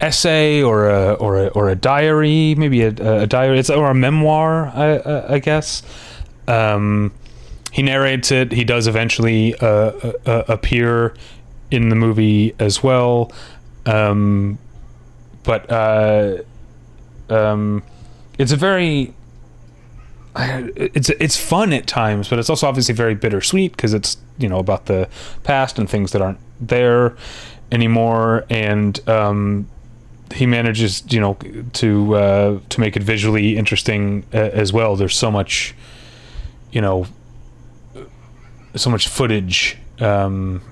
essay or a or a or a diary, maybe a, a diary, it's or a memoir, I, I guess. Um, he narrates it. He does eventually uh, uh, uh, appear in the movie as well, um, but uh, um, it's a very it's it's fun at times, but it's also obviously very bittersweet because it's you know about the past and things that aren't there anymore, and um, he manages you know to uh, to make it visually interesting uh, as well. There's so much, you know, so much footage um,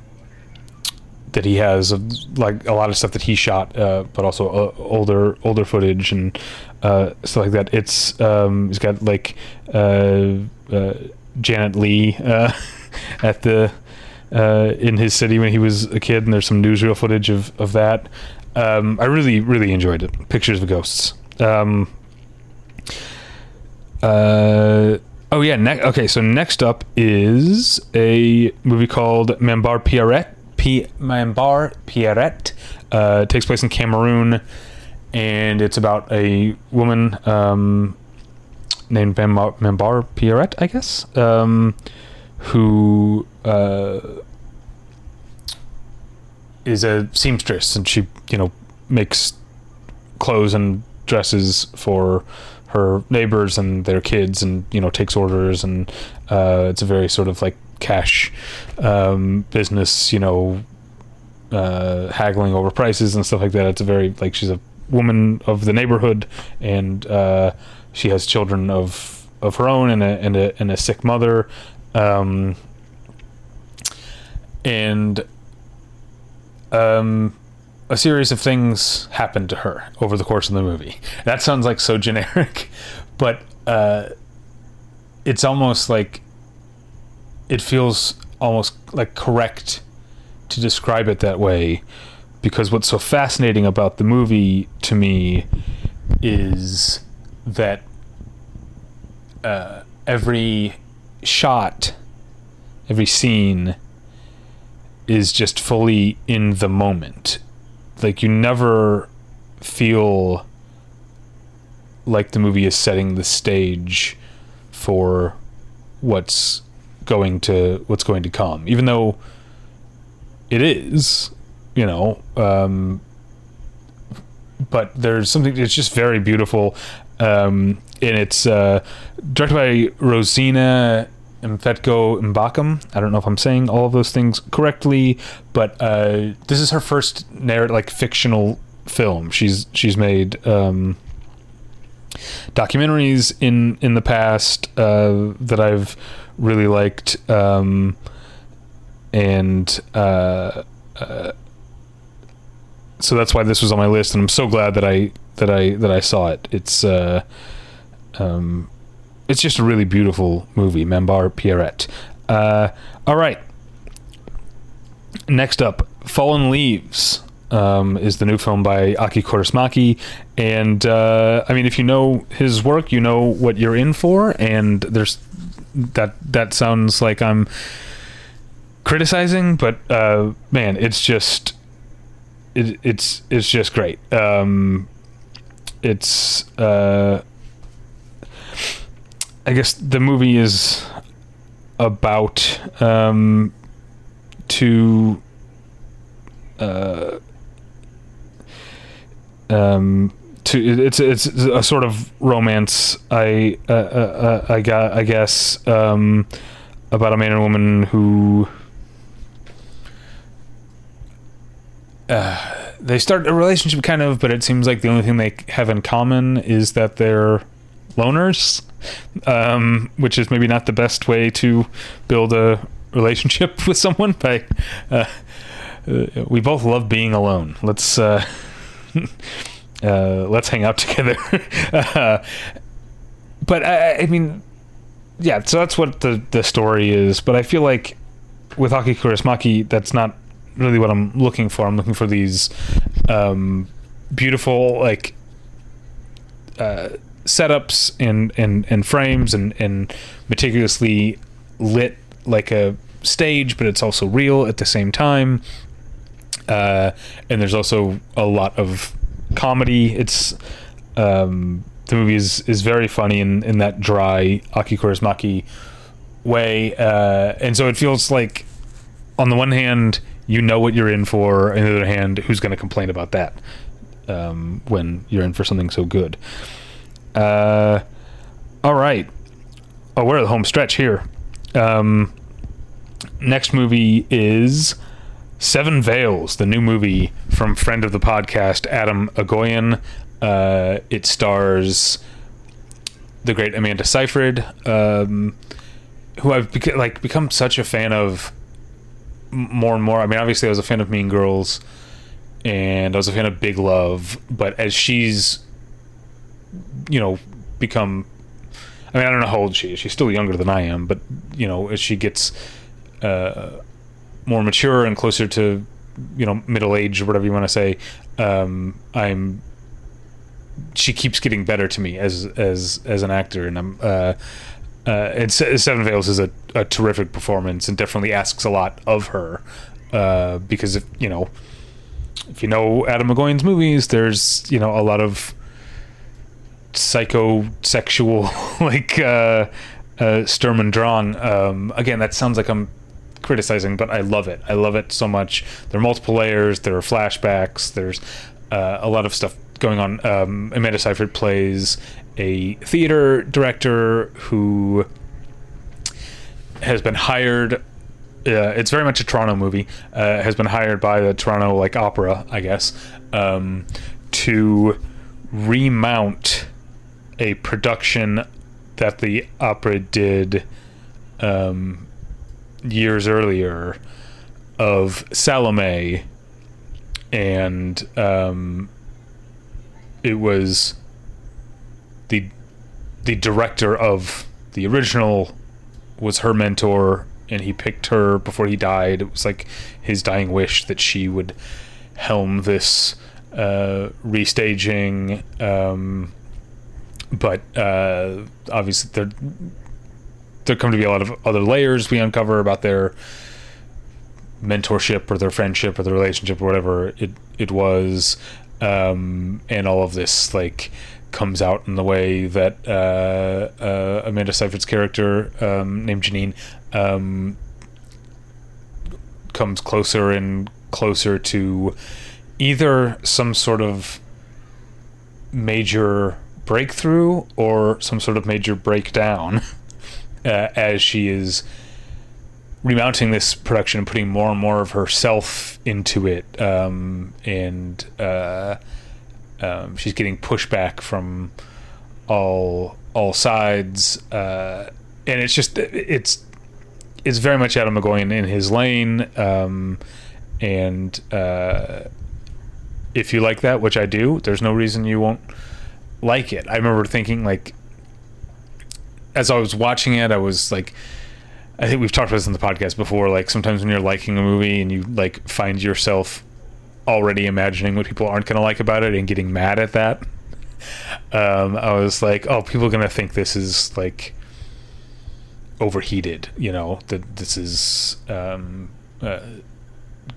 that he has of like a lot of stuff that he shot, uh, but also uh, older older footage and uh, stuff like that. It's um, he's got like Janet Leigh at the. In his city when he was a kid, and there's some newsreel footage of, of that. Um, I really, really enjoyed it. Pictures of Ghosts. Um, uh, oh yeah. Ne- okay, so next up is a movie called Mambar Pierrette. P- Mambar uh, takes place in Cameroon, and it's about a woman um, named Mambar, Mambar Pierrette, I guess, um, who. Uh, is a seamstress and she you know makes clothes and dresses for her neighbors and their kids and you know takes orders and uh, it's a very sort of like cash um, business you know uh, haggling over prices and stuff like that. It's a very like she's a woman of the neighborhood and uh, she has children of of her own and a and a, and a sick mother. Um, and um, a series of things happen to her over the course of the movie. That sounds like so generic, but uh, it's almost like it feels almost like correct to describe it that way because what's so fascinating about the movie to me is that uh, every shot, every scene is just fully in the moment. Like you never feel like the movie is setting the stage for what's going to what's going to come even though it is you know um, but there's something it's just very beautiful um, and it's uh, directed by Rosine Mfetgo Mbakam. I don't know if I'm saying all of those things correctly, but uh, this is her first narrative, like fictional film. She's she's made um, documentaries in in the past uh, that I've really liked, um, and uh, uh, so that's why this was on my list. And I'm so glad that I that I that I saw it. It's uh, um, it's just a really beautiful movie, Mambar Pierrette. Uh, all right. Next up, Fallen Leaves um, is the new film by Aki Kaurismäki, and uh, I mean, if you know his work, you know what you're in for. And there's that that sounds like I'm criticizing, but uh, man, it's just it, it's it's just great. Um, it's uh, I guess the movie is about um, two uh, um, to it's it's a sort of romance. I uh, uh, uh, I got I guess um, about a man and a woman who uh, they start a relationship kind of, but it seems like the only thing they have in common is that they're loners, um, which is maybe not the best way to build a relationship with someone. But uh, uh, we both love being alone. Let's uh, uh, let's hang out together. but I, I mean, yeah. So that's what the the story is. But I feel like with Aki Kaurismäki, that's not really what I'm looking for. I'm looking for these um, beautiful like uh, setups and, and and frames and and meticulously lit like a stage, but it's also real at the same time. Uh, and there's also a lot of comedy. It's um, the movie is is very funny in in that dry Aki Kaurismäki way, uh, and so it feels like on the one hand you know what you're in for, on the other hand, who's going to complain about that um, when you're in for something so good? Uh, all right. Oh, we're at the home stretch here. Um, next movie is Seven Veils, the new movie from friend of the podcast, Adam Egoyan. Uh, it stars the great Amanda Seyfried, um, who I've beca- like become such a fan of more and more. I mean, obviously, I was a fan of Mean Girls, and I was a fan of Big Love. But as she's, you know, become, I mean, I don't know how old she is. She's still younger than I am, but you know, as she gets uh, more mature and closer to, you know, middle age or whatever you want to say, um, I'm. She keeps getting better to me as as as an actor, and I'm. Uh, uh, and Seven Veils is a, a, terrific performance and definitely asks a lot of her uh, because if you know if you know Adam Egoyan's movies, there's you know a lot of psychosexual like uh, uh, Sturm und Drang. Um, again, that sounds like I'm criticizing, but I love it. I love it so much. There are multiple layers. There are flashbacks. There's uh, a lot of stuff going on. Um, Amanda Seyfried plays a theater director who has been hired. Uh, it's very much a Toronto movie. Uh, has been hired by the Toronto like opera, I guess, um, to remount a production that the opera did um, years earlier of Salome, and um, it was the the director of the original was her mentor and he picked her before he died. It was like his dying wish that she would helm this uh, restaging um, but uh, obviously there there come to be a lot of other layers we uncover about their mentorship or their friendship or their relationship or whatever it it was. Um, and all of this like comes out in the way that uh, uh, Amanda Seyfried's character um, named Janine um, comes closer and closer to either some sort of major breakthrough or some sort of major breakdown uh, as she is remounting this production and putting more and more of herself into it um, and uh, um, she's getting pushback from all all sides, uh, and it's just it's it's very much Adam Egoyan in his lane, um, and uh, if you like that, which I do, there's no reason you won't like it. I remember thinking like as I was watching it, I was like. I think we've talked about this in the podcast before. Like sometimes when you're liking a movie and you like find yourself already imagining what people aren't to like about it and getting mad at that. Um, I was like, oh, people are to think this is like overheated, you know, that this is um, uh,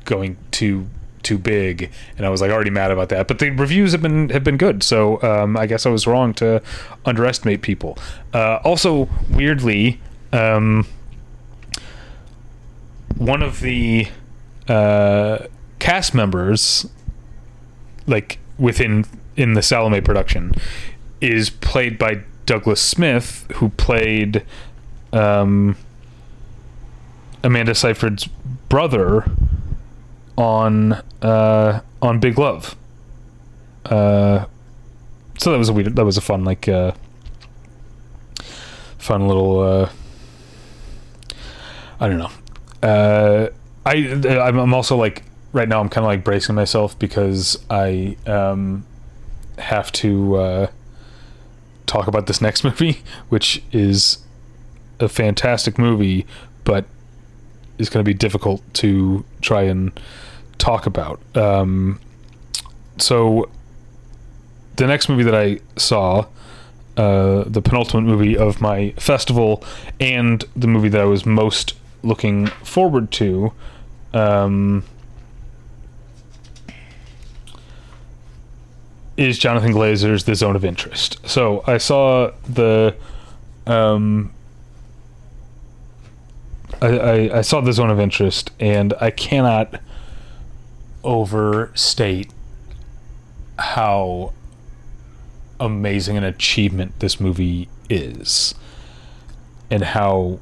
going too too big, and I was like already mad about that. But the reviews have been have been good, so um, I guess I was wrong to underestimate people. Uh, also, weirdly, um, one of the uh, cast members, like within in the Salome production, is played by Douglas Smith, who played um, Amanda Seyfried's brother on uh, on Big Love. Uh, so that was a weird. That was a fun like uh, fun little. Uh, I don't know. Uh, I I'm also like right now. I'm kind of like bracing myself because I um, have to uh, talk about this next movie, which is a fantastic movie, but is going to be difficult to try and talk about. Um, so, the next movie that I saw, uh, the penultimate movie of my festival, and the movie that I was most looking forward to, um, is Jonathan Glazer's The Zone of Interest. So I saw the um, I, I, I saw the zone of interest, and I cannot overstate how amazing an achievement this movie is, and how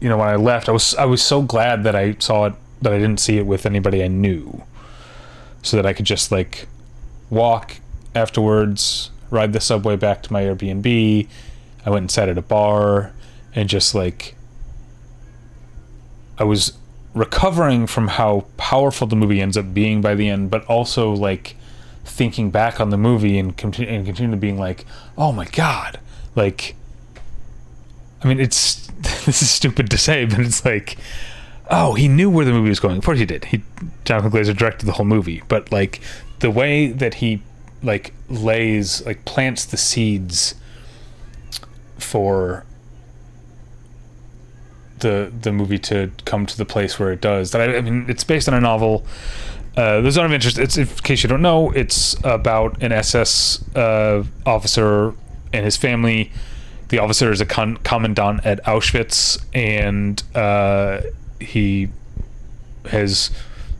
you know when I left, I was I was so glad that I saw it that I didn't see it with anybody I knew, so that I could just like walk afterwards, ride the subway back to my Airbnb. I went and sat at a bar and just like I was recovering from how powerful the movie ends up being by the end, but also like thinking back on the movie and continue and continue being like, oh my god, like. I mean, it's this is stupid to say, but it's like, oh, he knew where the movie was going. Of course, he did. He Jonathan Glazer directed the whole movie, but like the way that he like lays like plants the seeds for the the movie to come to the place where it does. That I, I mean, it's based on a novel. Uh, the Zone of Interest. It's in case you don't know, it's about an SS uh, officer and his family. The officer is a con- commandant at Auschwitz, and uh, he has,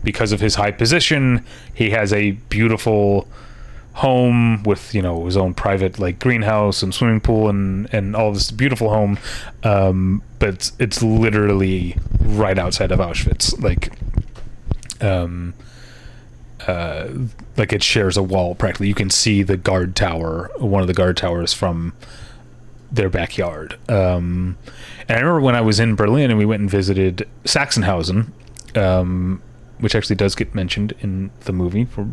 because of his high position, he has a beautiful home with you know his own private like greenhouse and swimming pool and and all this beautiful home. Um, but it's, it's literally right outside of Auschwitz. Like um uh like it shares a wall practically. You can see the guard tower one of the guard towers from their backyard. Um and I remember when I was in Berlin and we went and visited Sachsenhausen um which actually does get mentioned in the movie for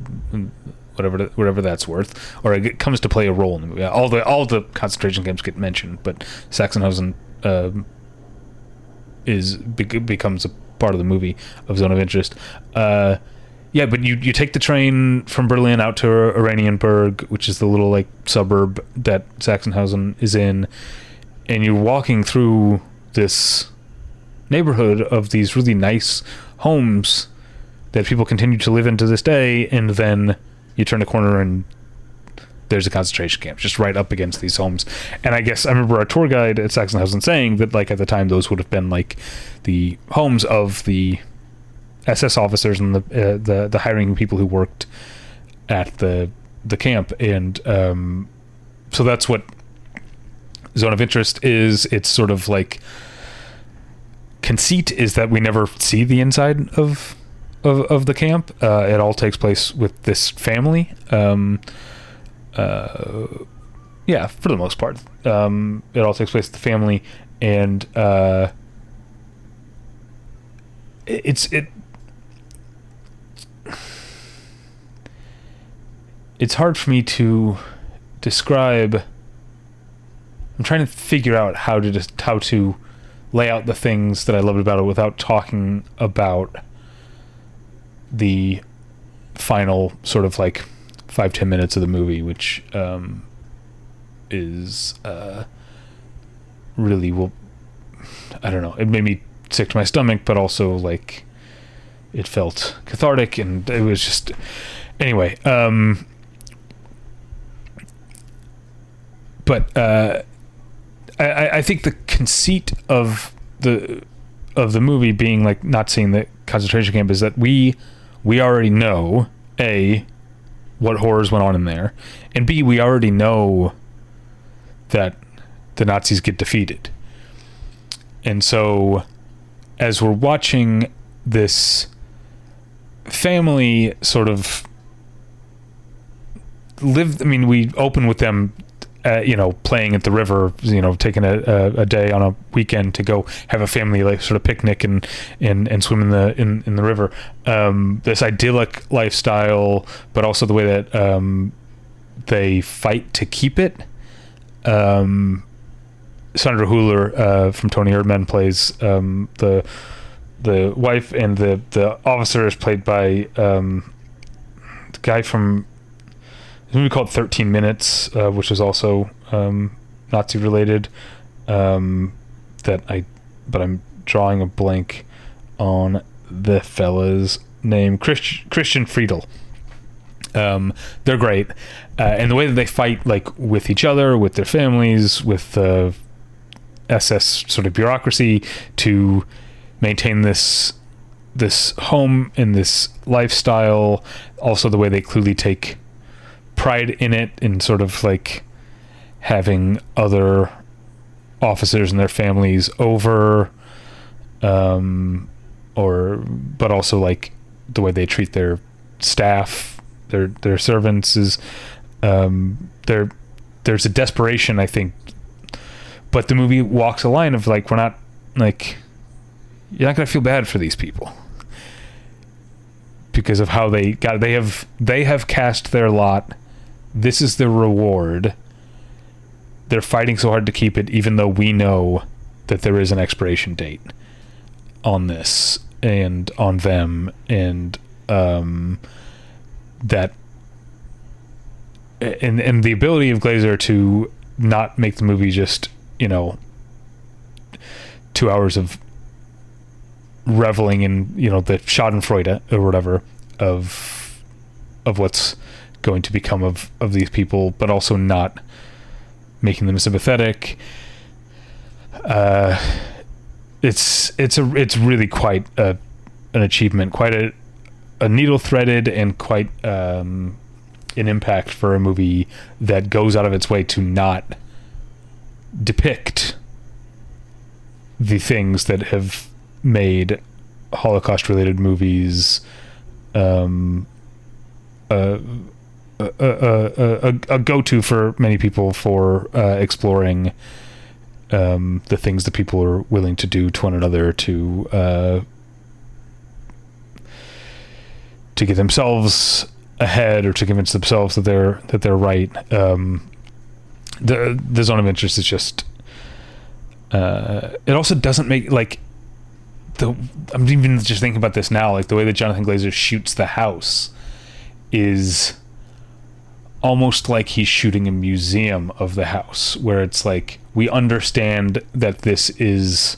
whatever whatever that's worth, or it comes to play a role in the movie. All the all the concentration camps get mentioned, but Sachsenhausen uh, is becomes a part of the movie of Zone of Interest. Uh, yeah, but you you take the train from Berlin out to Oranienburg, which is the little like suburb that Sachsenhausen is in, and you're walking through this neighborhood of these really nice homes that people continue to live in to this day, and then you turn a corner and there's a concentration camp just right up against these homes. And I guess I remember our tour guide at Sachsenhausen saying that like at the time those would have been like the homes of the SS officers and the uh, the the hiring people who worked at the the camp and um, so that's what zone of interest is it's sort of like conceit is that we never see the inside of of, of the camp. Uh, it all takes place with this family. Um, uh, yeah, for the most part, um, it all takes place with the family, and uh, it's it. It's hard for me to describe. I'm trying to figure out how to just how to lay out the things that I loved about it without talking about the final sort of like five ten minutes of the movie, which um, is uh, really will. I don't know. It made me sick to my stomach, but also like it felt cathartic, and it was just anyway. Um, but uh, I, I think the conceit of the of the movie being like not seeing the concentration camp is that we we already know a what horrors went on in there, and b we already know that the Nazis get defeated, and so as we're watching this family sort of live i mean we open with them uh, you know, playing at the river, you know, taking a, a, a, day on a weekend to go have a family like sort of picnic and and, and swim in the in, in the river. Um, this idyllic lifestyle, but also the way that um, they fight to keep it. Um, Sandra Hüller uh, from Toni Erdmann plays um, the the wife, and the the officer is played by um, the guy from movie called 13 Minutes, uh, which is also um, Nazi related. Um, that I, but I'm drawing a blank on the fella's name. Christ, Christian Friedel. Um, they're great, uh, and the way that they fight, like with each other, with their families, with the SS sort of bureaucracy, to maintain this this home and this lifestyle. Also, the way they clearly take pride in it and sort of like having other officers and their families over um or but also like the way they treat their staff their their servants is um there there's a desperation i think. But the movie walks a line of like we're not like you're not going to feel bad for these people because of how they got they have they have cast their lot this is the reward. They're fighting so hard to keep it, even though we know that there is an expiration date on this and on them, and um, that and and the ability of Glazer to not make the movie just you know two hours of reveling in you know the Schadenfreude or whatever of of what's going to become of of these people, but also not making them sympathetic. Uh, it's it's a it's really quite a an achievement, quite a a needle threaded and quite um, an impact for a movie that goes out of its way to not depict the things that have made Holocaust related movies um, a, a, a, go-to for many people for uh, exploring um, the things that people are willing to do to one another to uh, to get themselves ahead or to convince themselves that they're that they're right. Um, the the zone of interest is just uh, it also doesn't make like the I'm even just thinking about this now like the way that Jonathan Glazer shoots the house is almost like he's shooting a museum of the house where it's like we understand that this is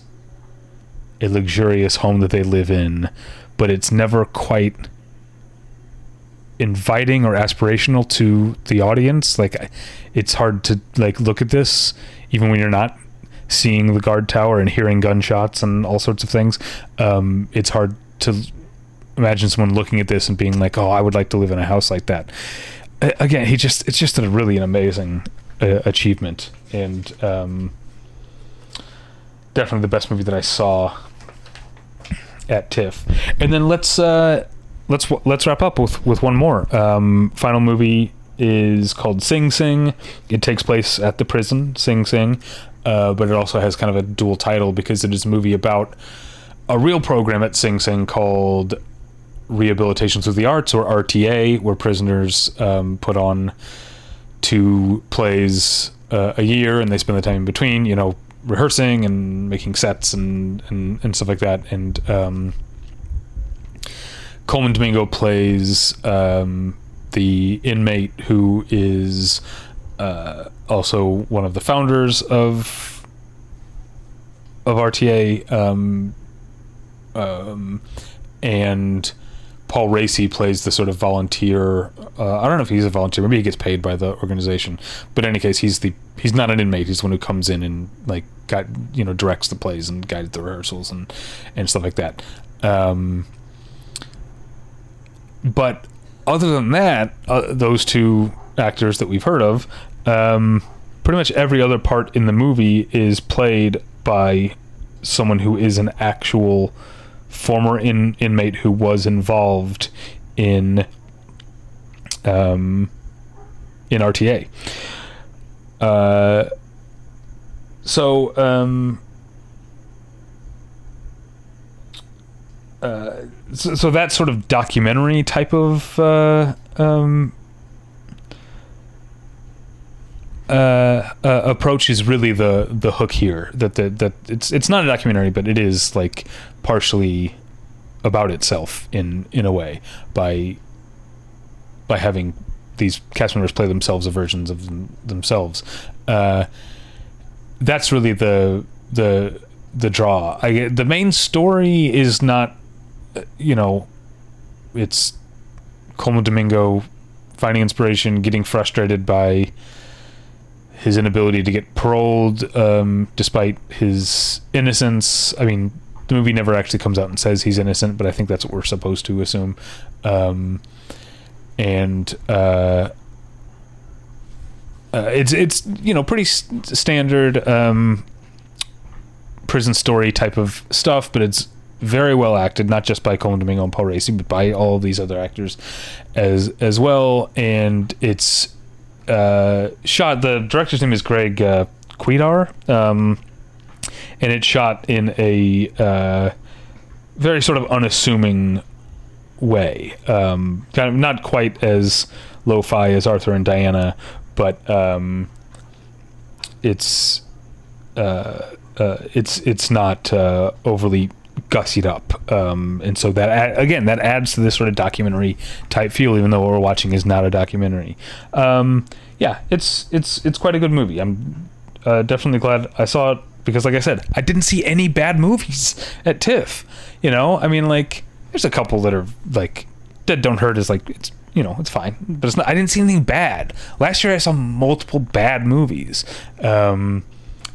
a luxurious home that they live in but it's never quite inviting or aspirational to the audience. Like it's hard to like look at this even when you're not seeing the guard tower and hearing gunshots and all sorts of things. Um, it's hard to imagine someone looking at this and being like oh i would like to live in a house like that again, he just it's just a really an amazing uh, achievement and um, definitely the best movie that I saw at TIFF. And then let's uh, let's let's wrap up with with one more. Um, final movie is called Sing Sing. It takes place at the prison, Sing Sing, uh, but it also has kind of a dual title because it is a movie about a real program at Sing Sing called Rehabilitation Through the Arts, or RTA, where prisoners um, put on two plays uh, a year and they spend the time in between, you know, rehearsing and making sets and, and, and stuff like that. And um, Colman Domingo plays um, the inmate who is uh, also one of the founders of of RTA. Um, um, and Paul Raci plays the sort of volunteer. Uh, I don't know if he's a volunteer. Maybe he gets paid by the organization. But in any case, he's the he's not an inmate. He's the one who comes in and like you know directs the plays and guides the rehearsals and and stuff like that. Um, but other than that, uh, those two actors that we've heard of, um, pretty much every other part in the movie is played by someone who is an actual former in, inmate who was involved in um, in RTA. Uh, so um, uh, so, so that sort of documentary type of uh, um, uh, uh, approach is really the the hook here. That the, that it's it's not a documentary, but it is like partially about itself in in a way by by having these cast members play themselves a versions of them, themselves. Uh, that's really the the the draw. I, the main story is not, you know, it's Colman Domingo finding inspiration, getting frustrated by his inability to get paroled um, despite his innocence. I mean, the movie never actually comes out and says he's innocent, but I think that's what we're supposed to assume. Um, and uh, uh, it's it's you know pretty st- standard um, prison story type of stuff, but it's very well acted, not just by Colman Domingo and Paul Raci, but by all these other actors as as well. And it's uh, shot. The director's name is Greg uh, Kwedar, um, and it's shot in a uh, very sort of unassuming way. Um, kind of not quite as lo-fi as Arthur and Diana, but um, it's uh, uh, it's it's not uh, overly gussied up, um, and so that ad- again that adds to this sort of documentary type feel, even though what we're watching is not a documentary. Um, yeah, it's it's it's quite a good movie. I'm uh, definitely glad I saw it because, like I said, I didn't see any bad movies at TIFF. You know, I mean, like there's a couple that are like Dead Don't Hurt is like it's you know it's fine, but it's not. I didn't see anything bad last year. I saw multiple bad movies. Um,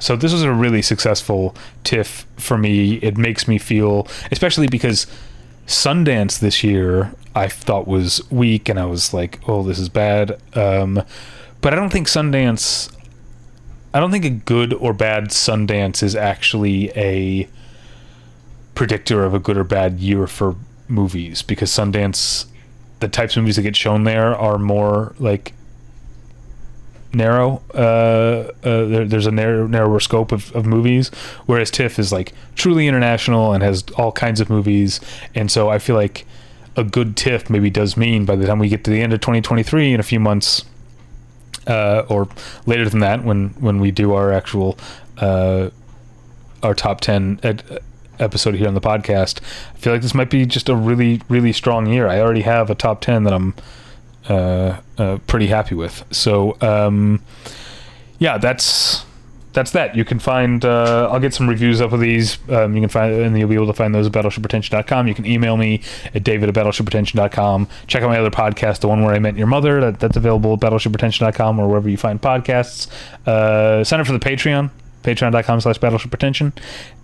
so this was a really successful TIFF for me. It makes me feel, especially because Sundance this year I thought was weak, and I was like, "Oh, this is bad." Um, but I don't think Sundance. I don't think a good or bad Sundance is actually a predictor of a good or bad year for movies because Sundance, the types of movies that get shown there are more like narrow. Uh, uh, there, there's a narrow, narrower scope of, of movies, whereas TIFF is like truly international and has all kinds of movies. And so I feel like a good TIFF maybe does mean by the time we get to the end of 2023 in a few months, uh, or later than that, when when we do our actual uh, our top 10 ed- episode here on the podcast, I feel like this might be just a really really strong year. I already have a top 10 that I'm uh, uh, pretty happy with. So um, yeah, that's that's that. You can find. Uh, I'll get some reviews up of these. Um, you can find, and you'll be able to find those at battleshippretension.com. You can email me at david at battleshippretension.com. Check out my other podcast, the one where I met your mother. That, that's available at battleshippretension.com or wherever you find podcasts. Uh, sign up for the Patreon, patreon.com slash battleshippretension.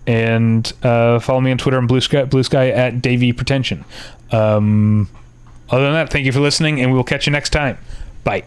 And uh, follow me on Twitter and Blue Sky, Blue Sky at Davey Pretension. Um, other than that, thank you for listening, and we will catch you next time. Bye.